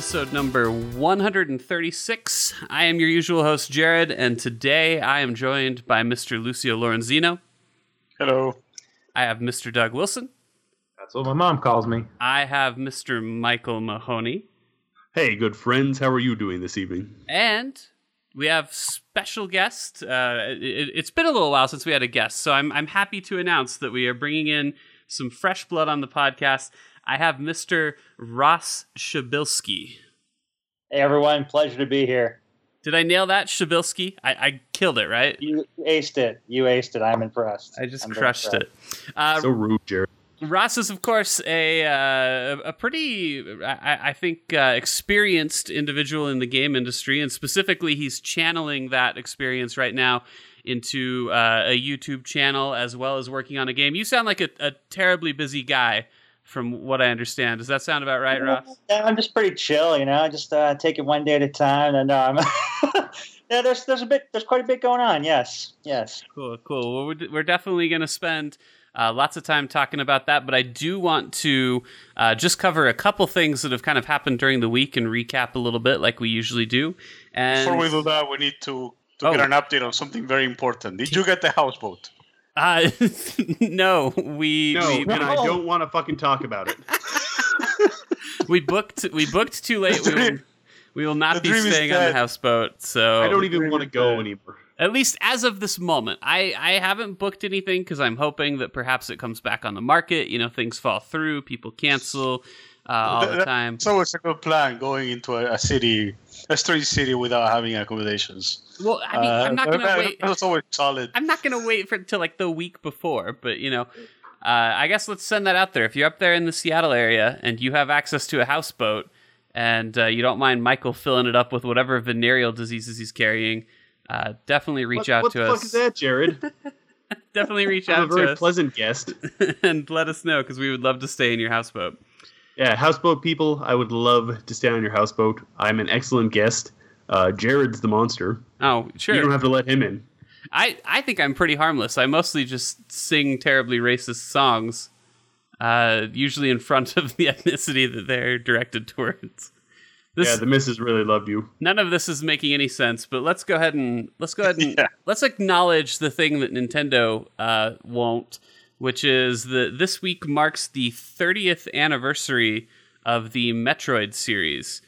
episode number 136. I am your usual host, Jared, and today I am joined by Mr. Lucio Lorenzino. Hello. I have Mr. Doug Wilson. That's what my mom calls me. I have Mr. Michael Mahoney. Hey, good friends, how are you doing this evening? And we have special guest. Uh, it, it's been a little while since we had a guest, so I'm, I'm happy to announce that we are bringing in some fresh blood on the podcast. I have Mr. Ross Shabilsky. Hey everyone, pleasure to be here. Did I nail that, Shabilsky? I, I killed it, right? You aced it. You aced it. I'm impressed. I just I'm crushed it. Uh, so rude, Jared. Ross is, of course, a uh, a pretty, I, I think, uh, experienced individual in the game industry, and specifically, he's channeling that experience right now into uh, a YouTube channel as well as working on a game. You sound like a, a terribly busy guy, from what I understand. Does that sound about right, Ross? Yeah, I'm just pretty chill, you know. I just uh, take it one day at a time, and um, yeah, there's there's a bit there's quite a bit going on. Yes, yes. Cool, cool. Well, we're, we're definitely going to spend uh, lots of time talking about that, but I do want to uh, just cover a couple things that have kind of happened during the week and recap a little bit, like we usually do. And Before we do that, we need to, to Oh. get an update on something very important. Did you get the houseboat? Uh, no, we No, we, and I don't want to fucking talk about it. we booked we booked too late. We will, we will not The be staying on the houseboat. So I don't even want to go anymore. at least as of this moment i i haven't booked anything because i'm hoping that perhaps it comes back on the market you know things fall through people cancel uh, all the That- time It's always a good plan going into a, a city, a strange city without having accommodations. well i mean i'm not Uh, gonna that- wait That's always solid. i'm not gonna wait for until like the week before but you know uh, i guess let's send that out there if you're up there in the seattle area and you have access to a houseboat and uh, you don't mind michael filling it up with whatever venereal diseases he's carrying uh, definitely reach what out what to the us fuck is that, Jared? definitely reach I'm a out to very us pleasant guest. and let us know because we would love to stay in your houseboat Yeah, houseboat people, I would love to stay on your houseboat. I'm an excellent guest. Uh, Jared's the monster. oh sure You don't have to let him in. I, I think I'm pretty harmless. I mostly just sing terribly racist songs, uh, usually in front of the ethnicity that they're directed towards. This, Yeah, the missus really loved you. none of this is making any sense, but let's go ahead and let's go ahead and Yeah. let's acknowledge the thing that Nintendo uh, won't, which is that this week marks the 30th anniversary of the Metroid series.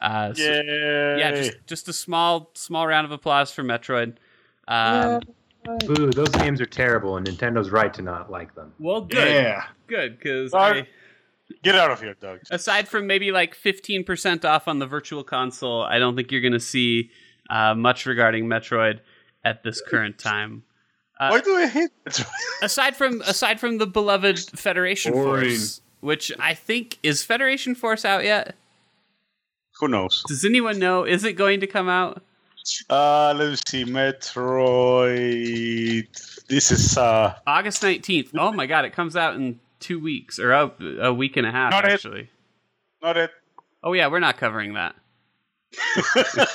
Uh, so- Yay. yeah, just just a small small round of applause for Metroid. Um, Boo, those games are terrible, and Nintendo's right to not like them. Well, good, Yeah. good, because Sorry. Get out of here, Doug. aside from maybe like fifteen percent off on the Virtual Console, I don't think you're going to see uh, much regarding Metroid at this current time. Uh, Why do I hate it? Aside from aside from the beloved Federation Boring. Force, which I think is Federation Force out yet? Who knows? Does anyone know? Is it going to come out? Uh, let me see. Metroid. This is uh, August nineteenth. Oh my god, it comes out in two weeks or a, a week and a half Not it. actually. not it. Oh yeah, we're not covering that.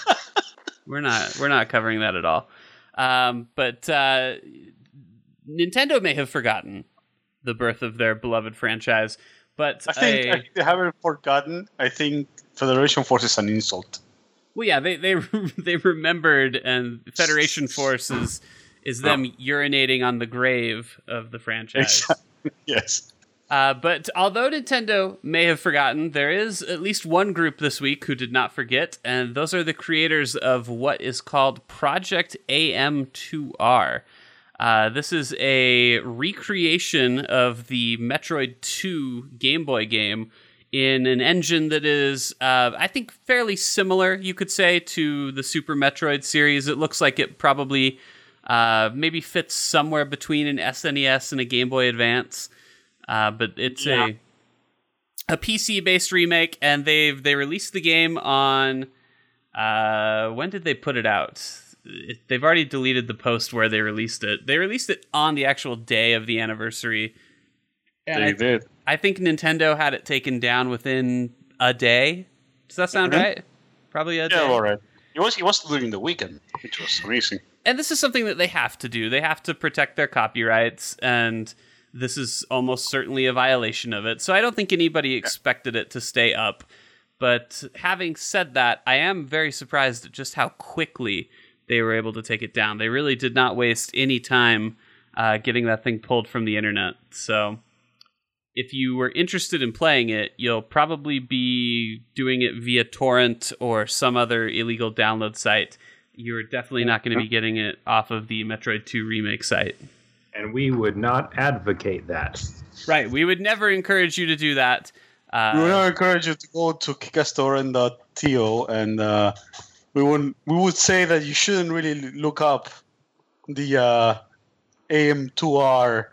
we're not we're not covering that at all. Um, but uh, Nintendo may have forgotten the birth of their beloved franchise, but I think, a- I think they haven't forgotten. I think Federation Force is an insult. well, yeah, they they they remembered, and Federation Force is is them urinating on the grave of the franchise. Exactly. Yes. Uh, but although Nintendo may have forgotten, there is at least one group this week who did not forget, and those are the creators of what is called Project AM2R. Uh, this is a recreation of the Metroid 2 Game Boy game in an engine that is, uh, I think, fairly similar, you could say, to the Super Metroid series. It looks like it probably uh, maybe fits somewhere between an SNES and a Game Boy Advance. Uh, but it's Yeah. a a PC based remake, and they've they released the game on uh, when did they put it out? It, they've already deleted the post where they released it. They released it on the actual day of the anniversary. And They I, did. I think Nintendo had it taken down within a day. Does that sound Mhm. right? Probably a Yeah, day. Yeah, all right. It was it was during the weekend, which was amazing. and this is something that they have to do. They have to protect their copyrights, and this is almost certainly a violation of it. So I don't think anybody expected it to stay up. But having said that, I am very surprised at just how quickly they were able to take it down. They really did not waste any time uh, getting that thing pulled from the internet. So if you were interested in playing it, you'll probably be doing it via torrent or some other illegal download site. You're definitely not going to be getting it off of the Metroid 2 remake site. And we would not advocate that. Right. We would never encourage you to do that. Uh, we would not encourage you to go to kickastorrent.to and uh, we would we would say that you shouldn't really look up the uh, AM2R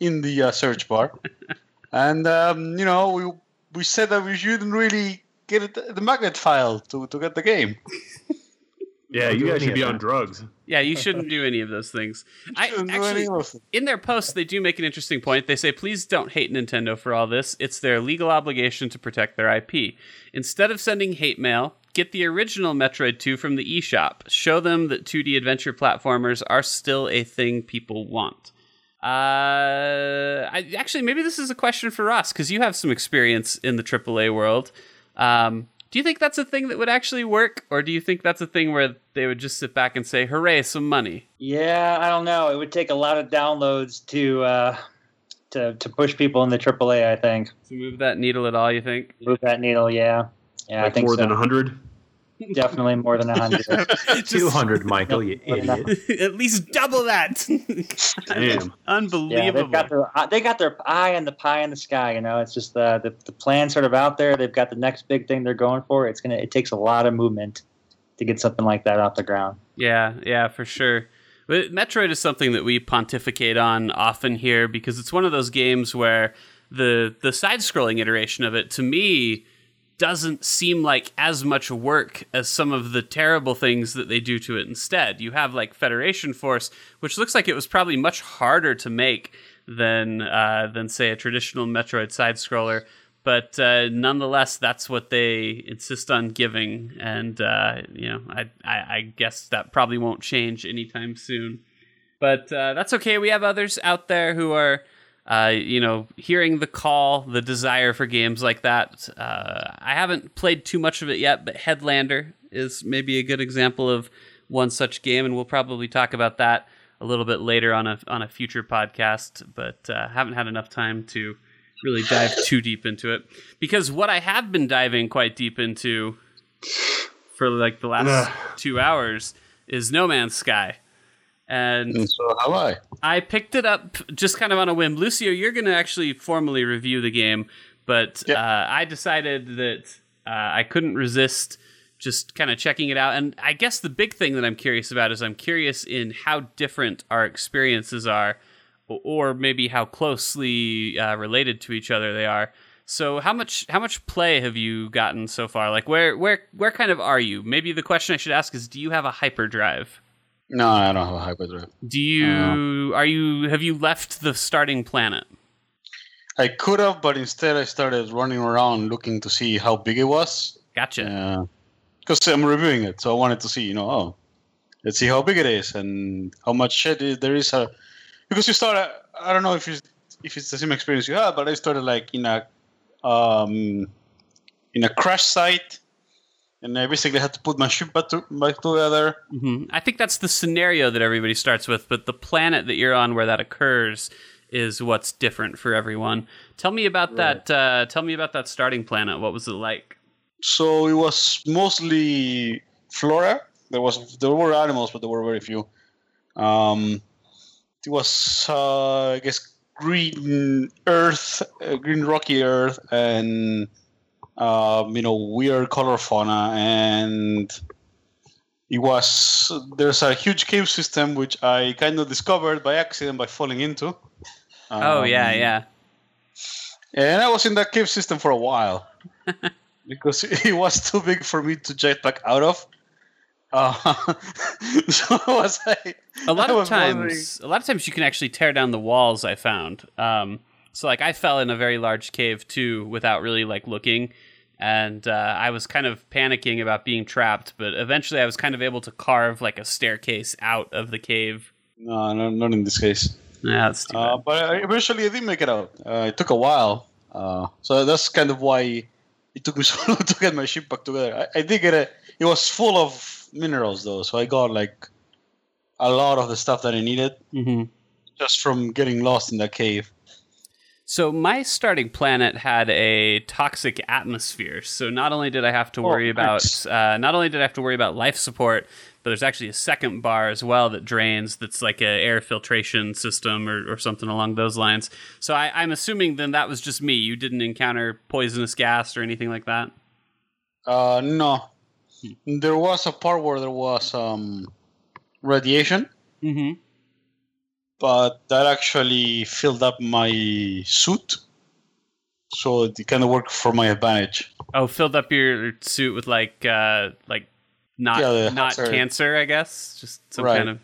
in the uh, search bar. and um, you know, we we said that we shouldn't really get it, the magnet file to, to get the game. Yeah, you guys should be that. on drugs. Yeah, you shouldn't do any of those things. I actually any of it. in their post they do make an interesting point. They say please don't hate Nintendo for all this. It's their legal obligation to protect their IP. Instead of sending hate mail, get the original Metroid 2 from the eShop. Show them that 2D adventure platformers are still a thing people want. Uh, I, actually, maybe this is a question for Ross because you have some experience in the AAA world. Um, do you think that's a thing that would actually work, or do you think that's a thing where they would just sit back and say, "Hooray, some money"? Yeah, I don't know. It would take a lot of downloads to uh, to to push people in the AAA. I think To move that needle at all, you think? move that needle. Yeah, yeah, I think more so. than 100. Definitely more than a hundred. Two hundred, Michael, you More than a- idiot. at least double that. Damn. Unbelievable. yeah, they've got their uh, they got their eye on the pie in the sky. You know, it's just uh, the the plan sort of out there. They've got the next big thing they're going for. It's gonna it takes a lot of movement to get something like that off the ground. Yeah, yeah, for sure. But Metroid is something that we pontificate on often here because it's one of those games where the the side-scrolling iteration of it to me doesn't seem like as much work as some of the terrible things that they do to it instead. You have like Federation Force, which looks like it was probably much harder to make than uh, than say a traditional Metroid side scroller. But uh, nonetheless, that's what they insist on giving, and uh, you know, I, I I guess that probably won't change anytime soon. But uh, that's okay. We have others out there who are, uh, you know, hearing the call, the desire for games like that. Uh, I haven't played too much of it yet, but Headlander is maybe a good example of one such game, and we'll probably talk about that a little bit later on a on a future podcast. But uh, haven't had enough time to really dive too deep into it because what I have been diving quite deep into for like the last two hours is No Man's Sky. And And so have I. I picked it up just kind of on a whim. Lucio, you're going to actually formally review the game, but Yep. uh, I decided that uh, I couldn't resist just kind of checking it out. And I guess the big thing that I'm curious about is I'm curious in how different our experiences are, or maybe how closely uh, related to each other they are. So how much how much play have you gotten so far? Like where where where kind of are you? Maybe the question I should ask is, do you have a hyperdrive? No, I don't have a hyperdrive. Do you are you have you left the starting planet? I could have, but instead I started running around looking to see how big it was. Gotcha. Because I'm reviewing it, so I wanted to see, you know, oh, let's see how big it is and how much shit there is. A, because you start, uh, I don't know if it's, if it's the same experience you had, but I started like in a um, in a crash site, and I basically had to put my ship back, to, back together. hmm I think that's the scenario that everybody starts with, but the planet that you're on where that occurs is what's different for everyone. Tell me about that. Uh, tell me about that starting planet. What was it like? So it was mostly flora. There was there were animals, but there were very few. Um, it was uh, I guess green earth, uh, green rocky earth, and um, you know weird color fauna, and it was there's a huge cave system which I kind of discovered by accident by falling into. oh yeah, Um, yeah. and I was in that cave system for a while because it was too big for me to jetpack out of. Uh, so I was like, A lot I of was wondering- times, a lot of times you can actually tear down the walls. I found. Um, so like I fell in a very large cave too without really like looking, and uh, I was kind of panicking about being trapped. But eventually, I was kind of able to carve like a staircase out of the cave. No, no, not in this case. Yeah, that's too Uh, but I, eventually I did make it out. Uh, it took a while. Uh, so that's kind of why it took me so long to get my ship back together. I, I did get it. It was full of minerals though, so I got like a lot of the stuff that I needed hmm just from getting lost in that cave. So my starting planet had a toxic atmosphere. So not only did I have to Oh, worry nice. about uh, not only did I have to worry about life support, but there's actually a second bar as well that drains. That's like a air filtration system or, or something along those lines. So I, I'm assuming then that was just me. You didn't encounter poisonous gas or anything like that. Uh, no, there was a part where there was um, radiation, Mm-hmm. But that actually filled up my suit, so it kind of worked for my advantage. Oh, filled up your suit with like uh like not Yeah, the not hazard. cancer, I guess. Just some Right. kind of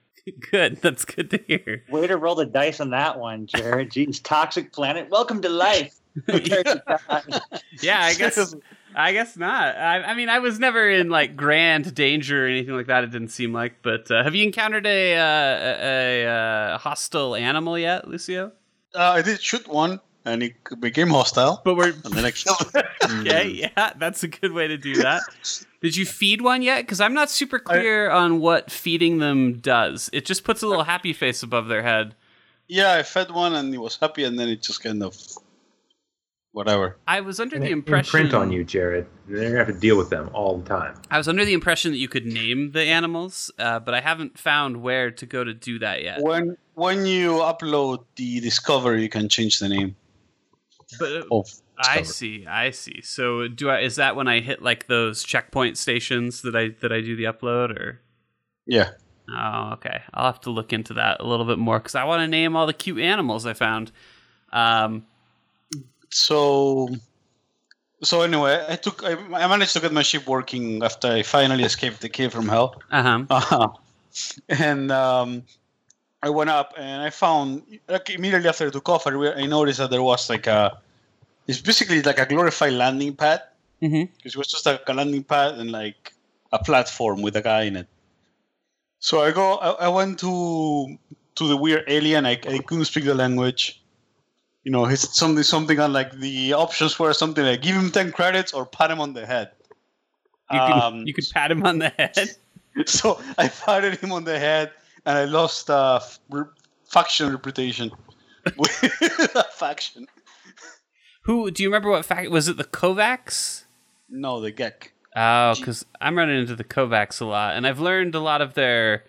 good. That's good to hear. Way to roll the dice on that one, Jared. Jeez, toxic planet. Welcome to life. Yeah, I guess I guess not. I, I mean, I was never in like grand danger or anything like that. It didn't seem like. But uh, have you encountered a uh, a, a, uh hostile animal yet, Lucio? Uh, I did shoot one, and it became hostile, But we're and then I killed it. okay. Yeah, that's a good way to do that. Did you feed one yet? Because I'm not super clear on what feeding them does. It just puts a little happy face above their head. yeah, I fed one, and it was happy, and then it just kind of whatever. I was under And the impression imprint on you, Jared. You're gonna have to deal with them all the time. I was under the impression that you could name the animals, uh, but I haven't found where to go to do that yet. When when you upload the discovery, you can change the name But of. I see, I see. So do I? Is that when I hit like those checkpoint stations that I that I do the upload or? Yeah. Oh, okay. I'll have to look into that a little bit more because I want to name all the cute animals I found. Um, So. So anyway, I took I, I managed to get my ship working after I finally escaped the cave from hell. uh huh. Uh-huh. And um, I went up and I found like immediately after I took off, I, re- I noticed that there was like a it's basically like a glorified landing pad. Mm-hmm. It was just like a landing pad and like a platform with a guy in it. So I go. I, I went to to the weird alien. I, I couldn't speak the language. You know, he's something something on like the options were something like give him ten credits or pat him on the head. You can Um, you could pat him on the head. so I patted him on the head, and I lost uh, re- faction reputation with that faction. Who do you remember? What fact was it? The Korvax. No, the Gek. Oh, because I'm running into the Korvax a lot, and I've learned a lot of their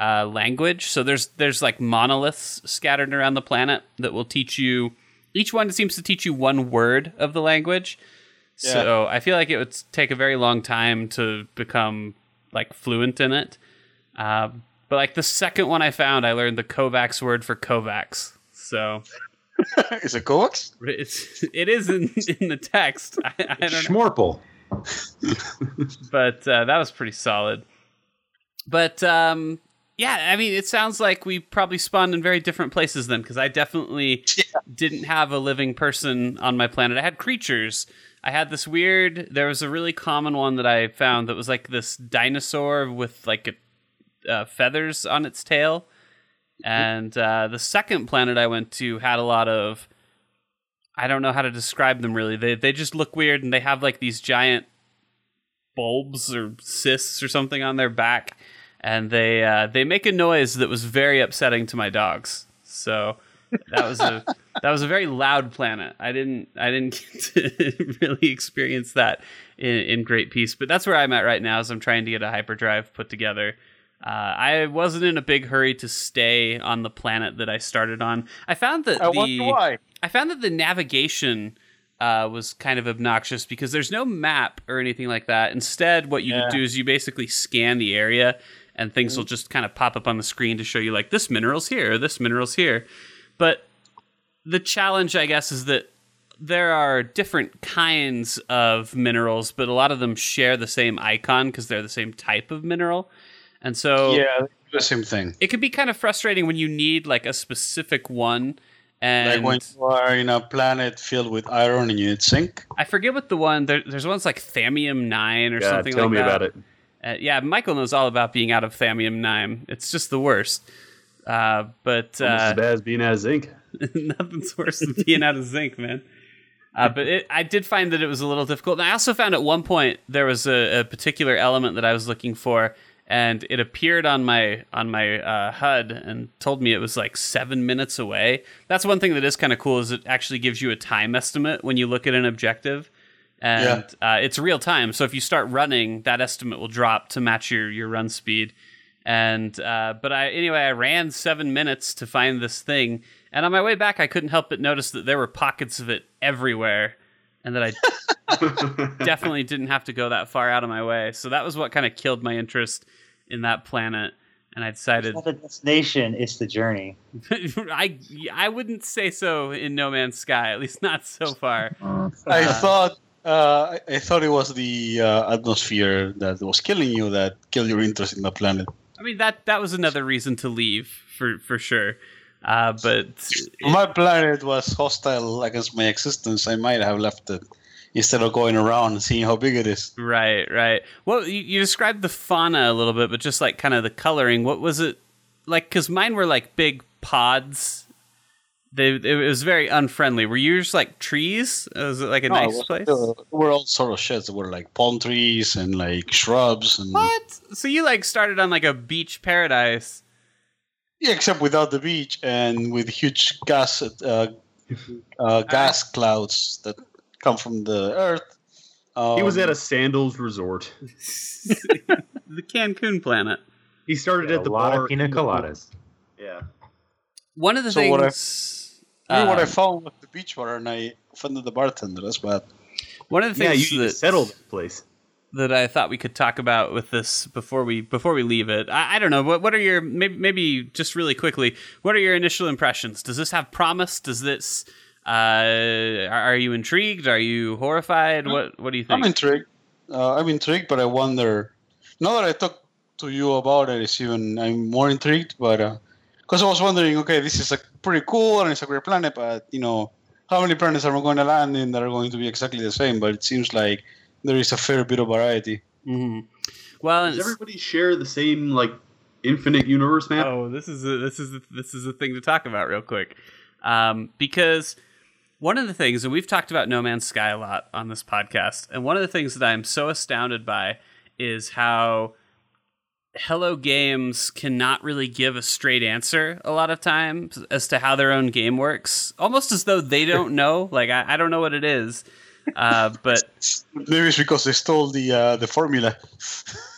uh, language. So there's there's like monoliths scattered around the planet that will teach you. Each one seems to teach you one word of the language. So I feel like it would take a very long time to become like fluent in it. Um, but like the second one I found, I learned the Korvax word for Korvax. So Is it Korvax? it's it is in, in the text. I, I don't know Schmorple. but uh, that was pretty solid. But um, yeah, I mean, it sounds like we probably spawned in very different places then, because I definitely didn't have a living person on my planet. I had creatures. I had this weird. There was a really common one that I found that was like this dinosaur with like a, uh, feathers on its tail. And uh, the second planet I went to had a lot of. I don't know how to describe them really. They they just look weird and they have like these giant bulbs or cysts or something on their back, and they uh, they make a noise that was very upsetting to my dogs. So that was a that was a very loud planet. I didn't I didn't get to really experience that in, in great peace. But that's where I'm at right now. As I'm trying to get a hyperdrive put together. Uh, I wasn't in a big hurry to stay on the planet that I started on. I found that I the. I found that the navigation uh, was kind of obnoxious because there's no map or anything like that. Instead, what you Yeah. do is you basically scan the area, and things will mm-hmm. just kind of pop up on the screen to show you like this mineral's here, this mineral's here. But the challenge, I guess, is that there are different kinds of minerals, but a lot of them share the same icon because they're the same type of mineral. And so Yeah, the same thing. it can be kind of frustrating when you need like a specific one. And like when you are in a planet filled with iron and you need zinc. I forget what the one there, there's one's like Thamium nine or something like that. Yeah, something tell like me that. about it. Uh, yeah, Michael knows all about being out of Thamium nine. It's just the worst. Uh, but uh, as bad as being out of zinc. nothing's worse than being out of zinc, man. Uh, but it, I did find that it was a little difficult. And I also found at one point there was a, a particular element that I was looking for, and it appeared on my on my uh, HUD and told me it was like seven minutes away. That's one thing that is kind of cool is it actually gives you a time estimate when you look at an objective, and uh, it's real time. So if you start running, that estimate will drop to match your your run speed. And uh, but I anyway, I ran seven minutes to find this thing, and on my way back, I couldn't help but notice that there were pockets of it everywhere, and that I definitely didn't have to go that far out of my way. So that was what kind of killed my interest in that planet. And I decided It's not the destination; it's the journey. I I wouldn't say so in No Man's Sky, at least not so far. I Uh, thought uh, I, I thought it was the uh, atmosphere that was killing you that killed your interest in the planet. I mean that that was another reason to leave for for sure. Uh, but my planet was hostile against my existence, I might have left it instead of going around and seeing how big it is. Right, right. Well, you, you described the fauna a little bit, but just like kind of the coloring. What was it like? Because mine were like big pods. They it was very unfriendly. Were yours like trees? Was it like a No, nice was- place? uh, there were all sort of sheds. There were like palm trees and like shrubs and what? So you like started on like a beach paradise? yeah, except without the beach and with huge gas uh, uh, gas clouds that come from the earth. Um, He was at a sandals resort. the Cancun planet. He started a at the lot bar. of pina coladas. Yeah. One of the So what I- things. I what I um, found with the beach water, and I offended the bartender. That's bad. one of the Yeah, you things to that settle that place. that I thought we could talk about with this before we before we leave it. I, I don't know. What what are your maybe maybe just really quickly? What are your initial impressions? Does this have promise? Does this uh, are, are you intrigued? Are you horrified? What what do you think? I'm intrigued. Uh, I'm intrigued, but I wonder. Now that I talk to you about it, it's even I'm more intrigued. But because I was wondering, okay, this is a pretty cool and it's a great planet, but you know, how many planets are we going to land in that are going to be exactly the same? But it seems like there is a fair bit of variety. Mhm. Well, Does everybody share the same like infinite universe map? Oh, this is a, this is a, this is a thing to talk about real quick, um, because one of the things, and we've talked about No Man's Sky a lot on this podcast, and one of the things that I'm so astounded by is how Hello Games cannot really give a straight answer a lot of times as to how their own game works, almost as though they don't know. Like I, I don't know what it is, uh, but Maybe it's because they stole the uh, the formula.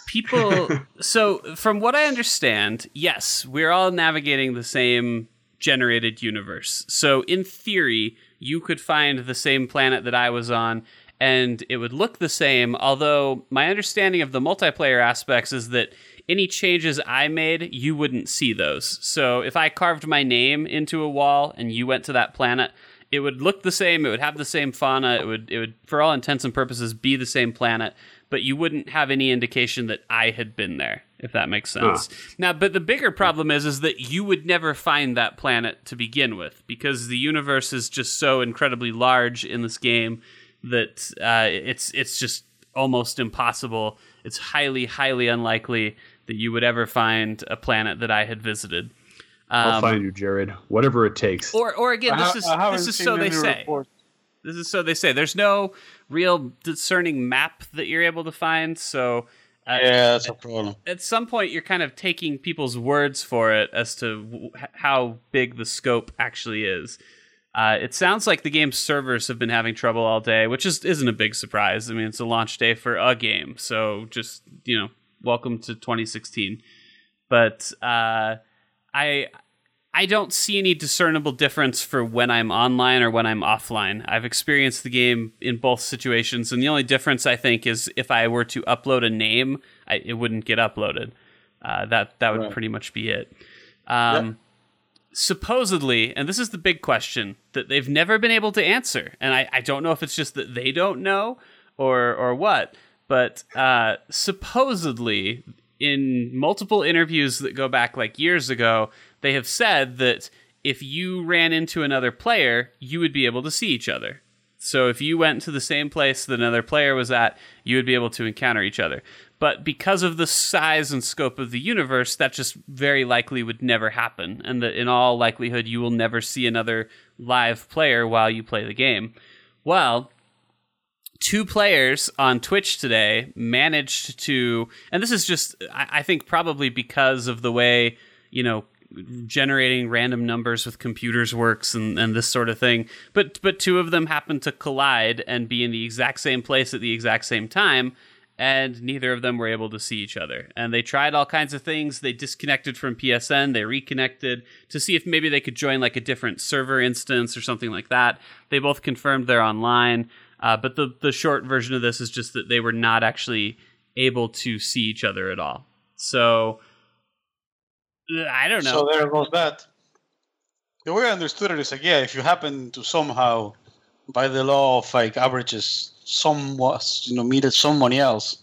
people so from what i understand yes we're all navigating the same generated universe so in theory you could find the same planet that i was on and it would look the same although my understanding of the multiplayer aspects is that any changes i made you wouldn't see those so if i carved my name into a wall and you went to that planet it would look the same it would have the same fauna it would it would for all intents and purposes be the same planet but you wouldn't have any indication that I had been there, if that makes sense. Now, but the bigger problem is is that you would never find that planet to begin with because the universe is just so incredibly large in this game that uh, it's it's just almost impossible. It's highly highly unlikely that you would ever find a planet that I had visited. I'll Um, find you, Jared. Whatever it takes. or or again, this is I haven't this is so they say. reports. This is so they say. There's no real discerning map that you're able to find. So uh, Yeah, that's a problem. at some point, you're kind of taking people's words for it as to w- h- how big the scope actually is. Uh, it sounds like the game's servers have been having trouble all day, which is isn't a big surprise. I mean, it's a launch day for a game, so just you know, welcome to 2016. But uh, I I don't see any discernible difference for when I'm online or when I'm offline. I've experienced the game in both situations, and the only difference I think is if I were to upload a name, I, it wouldn't get uploaded. Uh, that that would Right. pretty much be it. Um, Supposedly, and this is the big question that they've never been able to answer, and I, I don't know if it's just that they don't know or or what, but uh, supposedly in multiple interviews that go back like years ago, they have said that if you ran into another player, you would be able to see each other. So if you went to the same place that another player was at, you would be able to encounter each other. But because of the size and scope of the universe, that just very likely would never happen, and that in all likelihood you will never see another live player while you play the game. Well, two players on Twitch today managed to, and this is just, I, think, probably because of the way, you know, generating random numbers with computers works and, and this sort of thing. But but two of them happened to collide and be in the exact same place at the exact same time, and neither of them were able to see each other. And they tried all kinds of things. They disconnected from PSN, they reconnected to see if maybe they could join like a different server instance or something like that. They both confirmed they're online. Uh, but the the short version of this is just that they were not actually able to see each other at all. So I don't know. So there goes that. The way I understood it is like, yeah, if you happen to somehow, by the law of like averages, somewhat, you know, meet someone else,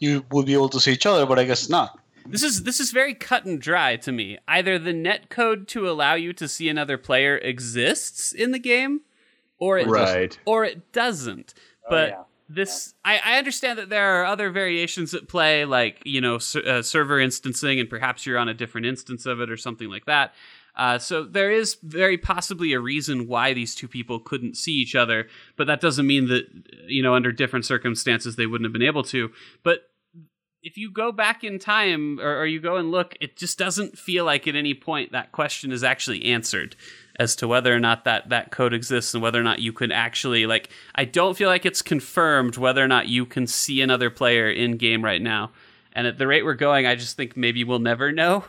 you would be able to see each other. But I guess not. This is this is very cut and dry to me. Either the net code to allow you to see another player exists in the game, or it Right. or it doesn't. Oh, But yeah. this, I, I understand that there are other variations at play, like you know, ser- uh, server instancing, and perhaps you're on a different instance of it or something like that. Uh, so there is very possibly a reason why these two people couldn't see each other, but that doesn't mean that you know, under different circumstances, they wouldn't have been able to. But if you go back in time or, or you go and look, it just doesn't feel like at any point that question is actually answered as to whether or not that, that code exists and whether or not you can actually like I don't feel like it's confirmed whether or not you can see another player in game right now. And at the rate we're going, I just think maybe we'll never know.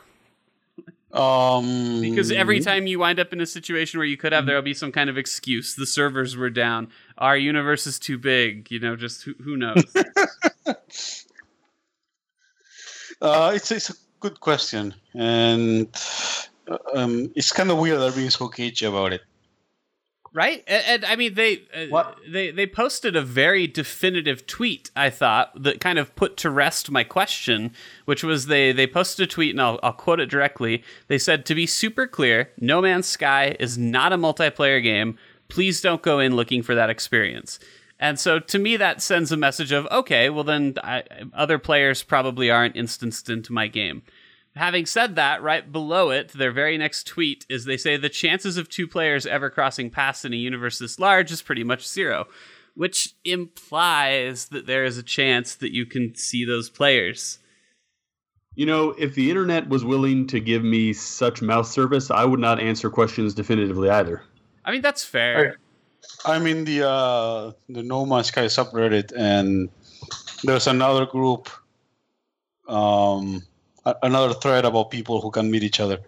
Um, Because every time you wind up in a situation where you could have, there'll be some kind of excuse. The servers were down. Our universe is too big. You know, just who, who knows? Uh, it's it's a good question, and um, it's kind of weird they're being so cagey about it. right? And, and i mean they uh, What? they they posted a very definitive tweet i thought that kind of put to rest my question which was they they posted a tweet and I'll, I'll quote it directly. They said to be super clear no man's sky is not a multiplayer game. Please don't go in looking for that experience. And so to me that sends a message of okay well then I, other players probably aren't instanced into my game Having said that, right below it, their very next tweet is they say the chances of two players ever crossing paths in a universe this large is pretty much zero, which implies that there is a chance that you can see those players. You know, if the internet was willing to give me such mouth service, I would not answer questions definitively either. I mean, that's fair. I'm in the uh, the No Man's Sky subreddit, and there's another group, um, a- another thread about people who can meet each other.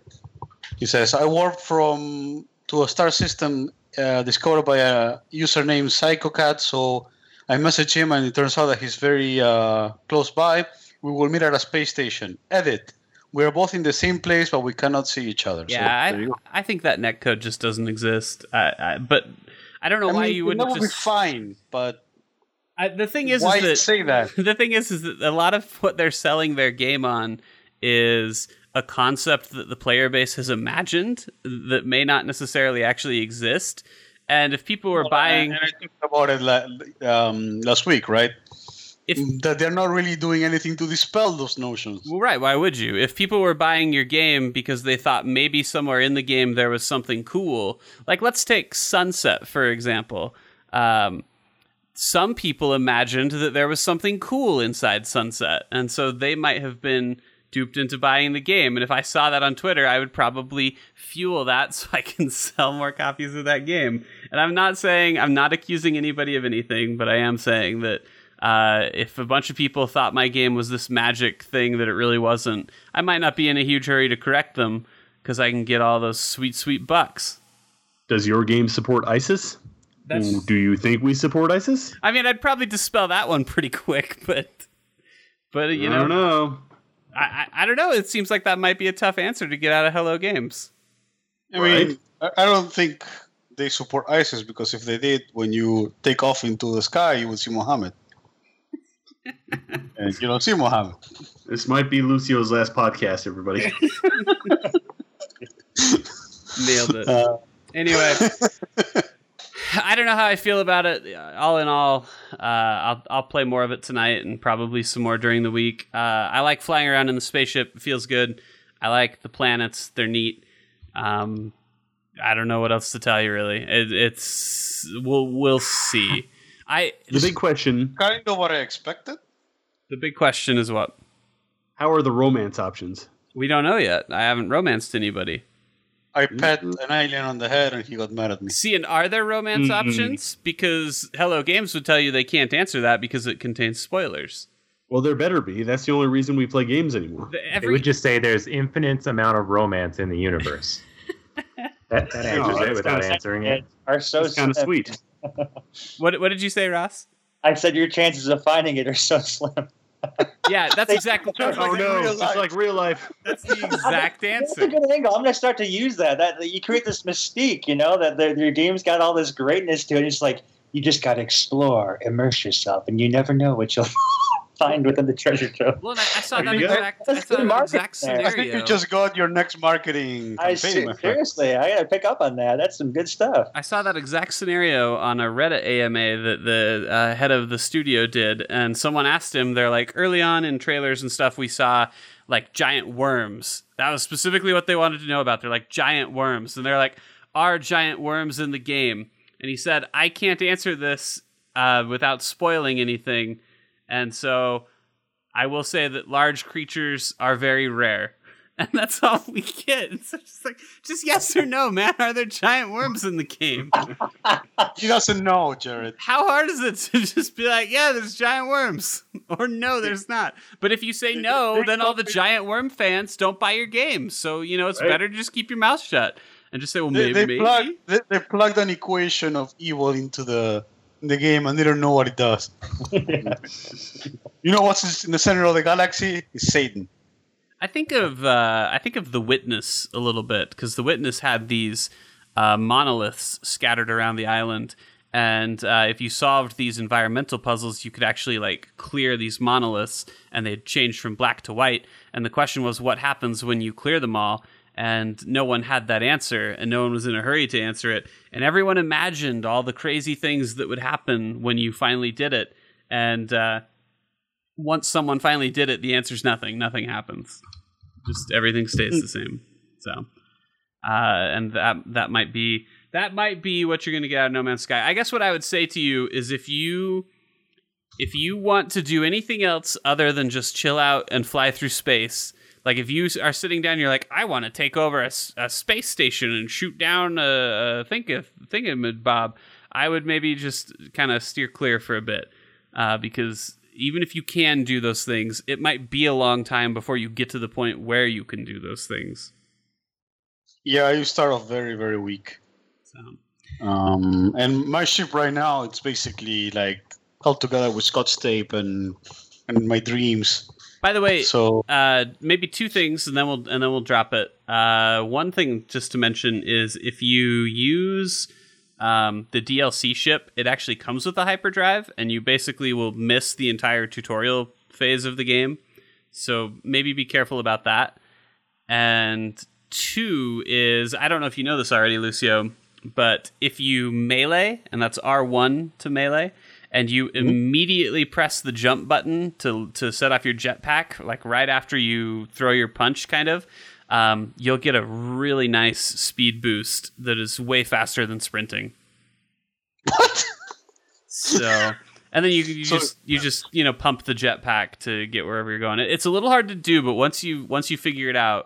He says, "I warped from to a star system uh, discovered by a user named PsychoCat, so I message him, and it turns out that he's very uh, close by. We will meet at a space station. Edit." We are both in the same place, but we cannot see each other. Yeah, there you go. I, I think that netcode just doesn't exist. I, I, but I don't know I why mean, you wouldn't that would just. be fine, but I, the thing is, why is that say that? the thing is is that a lot of what they're selling their game on is a concept that the player base has imagined that may not necessarily actually exist and if people were buying And I talked about it la- um, last week, right? if That they're not really doing anything to dispel those notions. well, right why would you if people were buying your game because they thought maybe somewhere in the game there was something cool like let's take sunset for example um, some people imagined that there was something cool inside Sunset, and so they might have been duped into buying the game. And if I saw that on Twitter, I would probably fuel that so I can sell more copies of that game. And I'm not saying, I'm not accusing anybody of anything, but I am saying that uh, if a bunch of people thought my game was this magic thing that it really wasn't, I might not be in a huge hurry to correct them because I can get all those sweet, sweet bucks. Does your game support ISIS? That's, Do you think we support ISIS? I mean, I'd probably dispel that one pretty quick, but, but you know, I don't know. I, I, I don't know. It seems like that might be a tough answer to get out of Hello Games. I mean, I I don't think they support ISIS because if they did, when you take off into the sky, you would see Mohammed. and you don't see Mohammed. This might be Lucio's last podcast, everybody. Nailed it. Uh, Anyway, I don't know how I feel about it. All in all, uh, I'll I'll play more of it tonight and probably some more during the week. Uh, I like flying around in the spaceship; it feels good. I like the planets; they're neat. Um, I don't know what else to tell you. Really, it, it's we'll we'll see. I The big question: Kind of what I expected. the big question is what How are the romance options? we don't know yet. I haven't romanced anybody. I pet an alien on the head and he got mad at me. See, and are there romance Mm-mm. options? Because Hello Games would tell you they can't answer that because it contains spoilers. Well, there better be. That's the only reason we play games anymore. The- They would just say there's infinite amount of romance in the universe. that, that answers that's it without answering it. Are so That's kind of sweet. what what did you say, Ross? I said your chances of finding it are so slim. Yeah, that's exactly Just Oh like no, it's like real life. that's the exact answer. That's a good angle. I'm gonna start to use that. That, that you create this mystique, you know, that the, your game's got all this greatness to it. It's like you just got to explore, immerse yourself, and you never know what you'll find within the treasure trove. Well, I, I saw There that exact, I saw that exact marketing there. I think scenario. you just got your next marketing I campaign, see, my seriously, I gotta pick up on that. That's some good stuff. I saw that exact scenario on a Reddit AMA that the uh, head of the studio did, and someone asked him, they're like, early on in trailers and stuff, we saw like giant worms. That was specifically what they wanted to know about. They're like giant worms, and they're like, are giant worms in the game? And he said, I can't answer this uh, without spoiling anything, and so I will say that large creatures are very rare. And that's all we get. It's just like, just yes or no, man. Are there giant worms in the game? He doesn't know, Jared. How hard is it to just be like, yeah, there's giant worms, or no, there's not? But if you say no, then all the giant worm fans don't buy your game. So you know it's Right. better to just keep your mouth shut and just say, well, They, maybe, they, maybe. plug, they, they plugged an equation of evil into the in the game and they don't know what it does. You know what's in the center of the galaxy? Is Satan. I think of uh, I think of the Witness a little bit because the Witness had these uh, monoliths scattered around the island, and uh, if you solved these environmental puzzles, you could actually like clear these monoliths, and they'd change from black to white. And the question was, what happens when you clear them all? And no one had that answer, and no one was in a hurry to answer it. And everyone imagined all the crazy things that would happen when you finally did it. And uh, once someone finally did it, the answer's nothing. Nothing happens. Just everything stays the same. So, uh, and that that might be that might be what you're going to get out of No Man's Sky. I guess what I would say to you is if you if you want to do anything else other than just chill out and fly through space, like if you are sitting down, you're like, I want to take over a space station and shoot down a, a think bob. I would maybe just kind of steer clear for a bit uh, because even if you can do those things, it might be a long time before you get to the point where you can do those things. Yeah, you start off very, very weak. So, Um, and my ship right now, it's basically like held together with scotch tape and and my dreams. By the way, So uh, maybe two things, and then we'll and then we'll drop it. Uh, one thing just to mention is if you use um, the DLC ship, it actually comes with a hyperdrive, and you basically will miss the entire tutorial phase of the game. So maybe be careful about that. And two is I don't know if you know this already, Lucio, but if you melee, and that's R one to melee, and you immediately press the jump button to to set off your jetpack, like right after you throw your punch, kind of, um, you'll get a really nice speed boost that is way faster than sprinting. what? So, and then you, you So- just you just you know pump the jetpack to get wherever you're going. It- It's a little hard to do, but once you once you figure it out,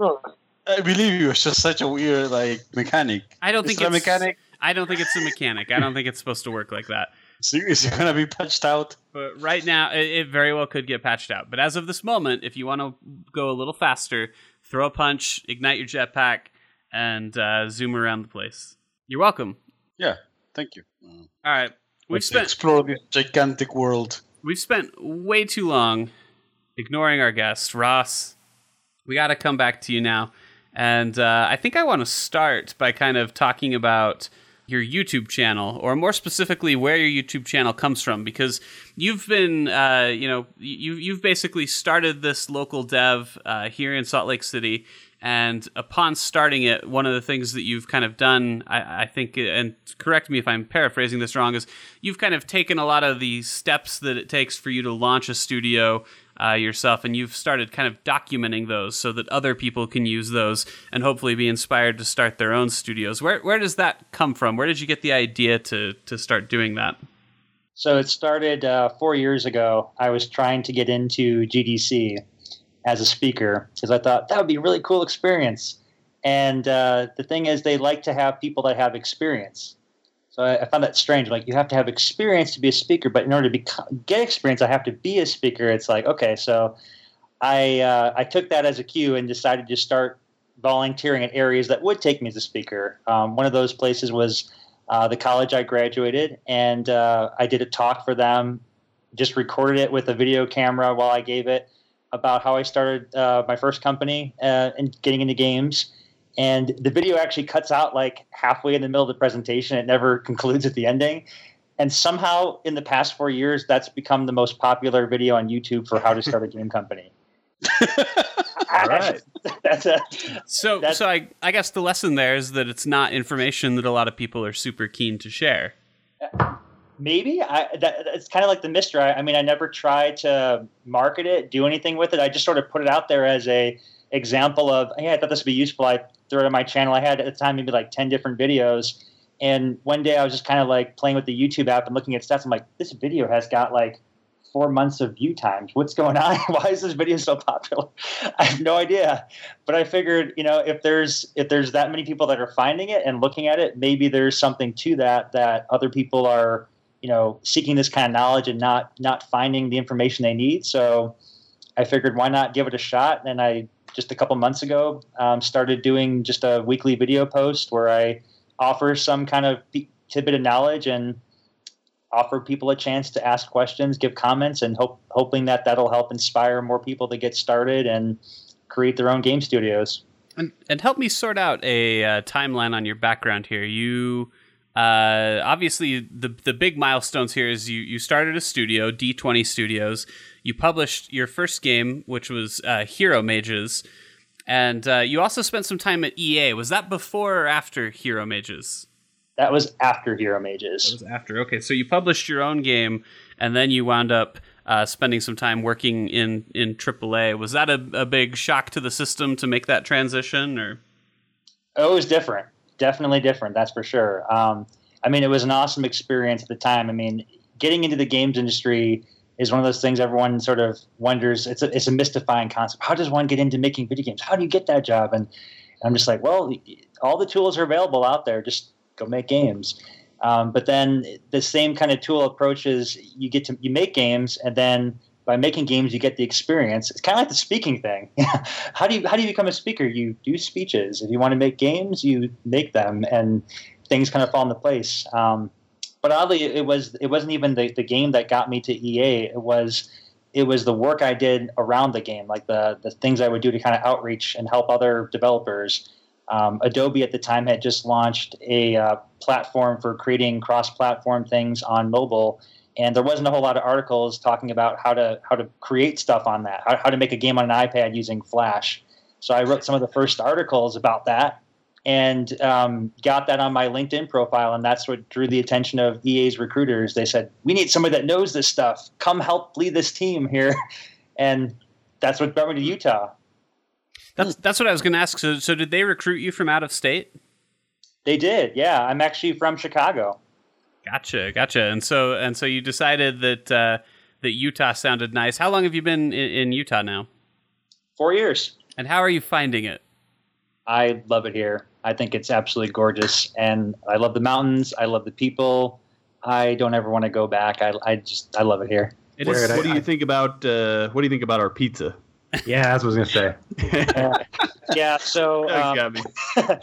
I believe you. It's just such a weird like mechanic. I don't think it a mechanic? I don't think it's a mechanic. I don't think it's supposed to work like that. So is it gonna be patched out? But right now, it, it very well could get patched out. But as of this moment, if you want to go a little faster, throw a punch, ignite your jetpack, and uh, zoom around the place. You're welcome. Yeah. Thank you. Uh, All right, we've let's spent explore this gigantic world. we've spent way too long ignoring our guest Ross. We got to come back to you now, and uh, I think I want to start by kind of talking about your YouTube channel, or more specifically, where your YouTube channel comes from, because you've been, uh, you know, you you've basically started this local dev uh, here in Salt Lake City, And upon starting it, one of the things that you've kind of done, I, I think, and correct me if I'm paraphrasing this wrong, is you've kind of taken a lot of the steps that it takes for you to launch a studio uh, yourself, and you've started kind of documenting those so that other people can use those and hopefully be inspired to start their own studios. Where where does that come from? Where did you get the idea to to start doing that? So it started uh, four years ago. I was trying to get into GDC as a speaker because I thought that would be a really cool experience. And uh, the thing is, they like to have people that have experience. So I, I, found that strange. Like you have to have experience to be a speaker, but in order to get experience, I have to be a speaker. It's like okay, so I uh, I took that as a cue and decided to start volunteering at areas that would take me as a speaker. Um, one of those places was uh, the college I graduated, and uh, I did a talk for them. Just recorded it with a video camera while I gave it about how I started uh, my first company uh, and getting into games. And the video actually cuts out like halfway in the middle of the presentation. It never concludes at the ending. And somehow, in the past four years, that's become the most popular video on YouTube for how to start a game company. All right. that's a, so, that's, so I, I guess the lesson there is that it's not information that a lot of people are super keen to share. Maybe I, that, it's kind of like the mystery I, I mean, I never tried to market it, do anything with it. I just sort of put it out there as a example of, hey, I thought this would be useful. I threw it on my channel. I had at the time maybe like ten different videos, and one day I was just kind of like playing with the YouTube app and looking at stats. I'm like, this video has got like four months of view times. What's going on? Why is this video so popular? I have no idea. But I figured, you know, if there's if there's that many people that are finding it and looking at it, maybe there's something to that that other people are you know seeking this kind of knowledge and not not finding the information they need. So I figured why not give it a shot. And I just a couple months ago um, started doing just a weekly video post where I offer some kind of tidbit of knowledge and offer people a chance to ask questions, give comments, and hope hoping that that'll help inspire more people to get started and create their own game studios. And, and help me sort out a uh, timeline on your background here. You uh, obviously, the the big milestones here is you you started a studio, D twenty Studios. You published your first game, which was uh, Hero Mages, and uh, you also spent some time at EA. Was that before or after Hero Mages? That was after Hero Mages. That was after. Okay, so you published your own game, and then you wound up uh, spending some time working in in AAA. Was that a, a big shock to the system to make that transition, or? Oh, it was different definitely different. That's for sure. Um, I mean, it was an awesome experience at the time. I mean, getting into the games industry is one of those things everyone sort of wonders. It's a, it's a mystifying concept. How does one get into making video games? How do you get that job? And I'm just like, well, all the tools are available out there. Just go make games. Um, but then the same kind of tool approaches you get to you make games and then by making games you get the experience. It's kind of like the speaking thing. How do you how do you become a speaker? You do speeches. If you want to make games you make them and things kind of fall into place. Um, but oddly it was it wasn't even the, the game that got me to ea it was it was the work i did around the game like the the things i would do to kind of outreach and help other developers. Um, adobe at the time had just launched a uh, platform for creating cross-platform things on mobile and there wasn't a whole lot of articles talking about how to how to create stuff on that, how, how to make a game on an iPad using Flash. So I wrote some of the first articles about that, and um, got that on my LinkedIn profile, and that's what drew the attention of EA's recruiters. They said, "We need somebody that knows this stuff. Come help lead this team here," and that's what brought me to Utah. That's that's what I was going to ask. So, so did they recruit you from out of state? They did. Yeah, I'm actually from Chicago. Gotcha, gotcha. And so and so you decided that uh, that Utah sounded nice. How long have you been in, in Utah now? Four years. And how are you finding it? I love it here. I think it's absolutely gorgeous, and I love the mountains. I love the people. I don't ever want to go back. I, I just I love it here. It what, is, what do you think about uh, what do you think about our pizza? Yeah, that's what I was gonna say. uh, yeah, so um, got me.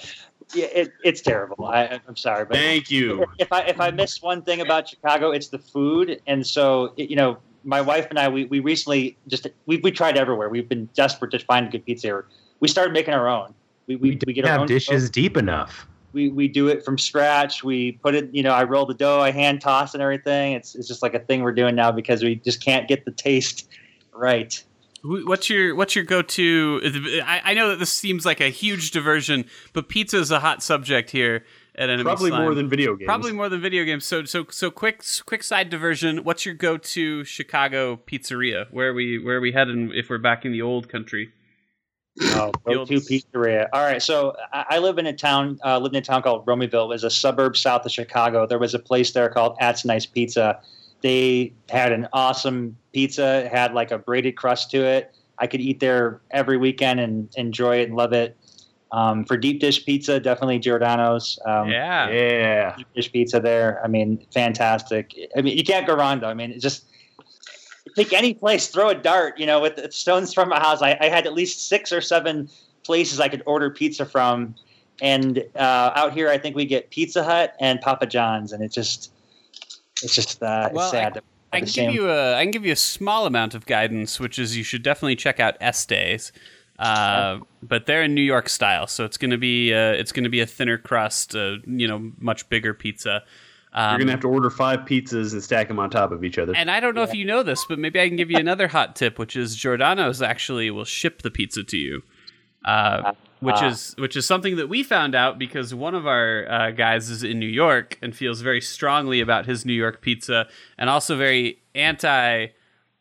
yeah, it, it's terrible. I, I'm sorry, but Thank you. if I if I miss one thing about Chicago, it's the food. And so it- you know, my wife and I we, we recently just we we tried everywhere. We've been desperate to find a good pizza here. We started making our own. We we, we get our have own dishes deep enough. We we do it from scratch. We put it. You know, I roll the dough. I hand toss and everything. It's it's just like a thing we're doing now because we just can't get the taste right. Wh- What's your what's your go to? I, I know that this seems like a huge diversion, but pizza is a hot subject here at Enemy Probably Slime. more than video games. Probably more than video games. So so so quick quick side diversion. What's your go to Chicago pizzeria? Where are we where are we heading if we're back in the old country? Oh, go to pizzeria. All right, so I, I live in a town. Uh, lived in a town called Romeoville. It was a suburb south of Chicago. There was a place there called At's Nice Pizza. They had an awesome pizza. It had like a braided crust to it. I could eat there every weekend and enjoy it and love it. Um, for deep dish pizza, definitely Giordano's. Um, yeah. Yeah. deep dish pizza there. I mean, fantastic. I mean, you can't go wrong though. I mean, it's just pick any place, throw a dart. You know, with stones from my house, I, I had at least six or seven places I could order pizza from. And uh, out here, I think we get Pizza Hut and Papa John's, and it just, it's just uh, Well, it's sad. that I can same- give you a I can give you a small amount of guidance, which is you should definitely check out Estes. Uh, but they're in New York style, so it's gonna be uh, it's gonna be a thinner crust, uh, you know, much bigger pizza. Um, You're gonna have to order five pizzas and stack them on top of each other. and I don't know if you know this, but maybe I can give you another hot tip, which is Giordano's actually will ship the pizza to you, uh, which Ah. is which is something that we found out because one of our uh, guys is in New York and feels very strongly about his New York pizza, and also very anti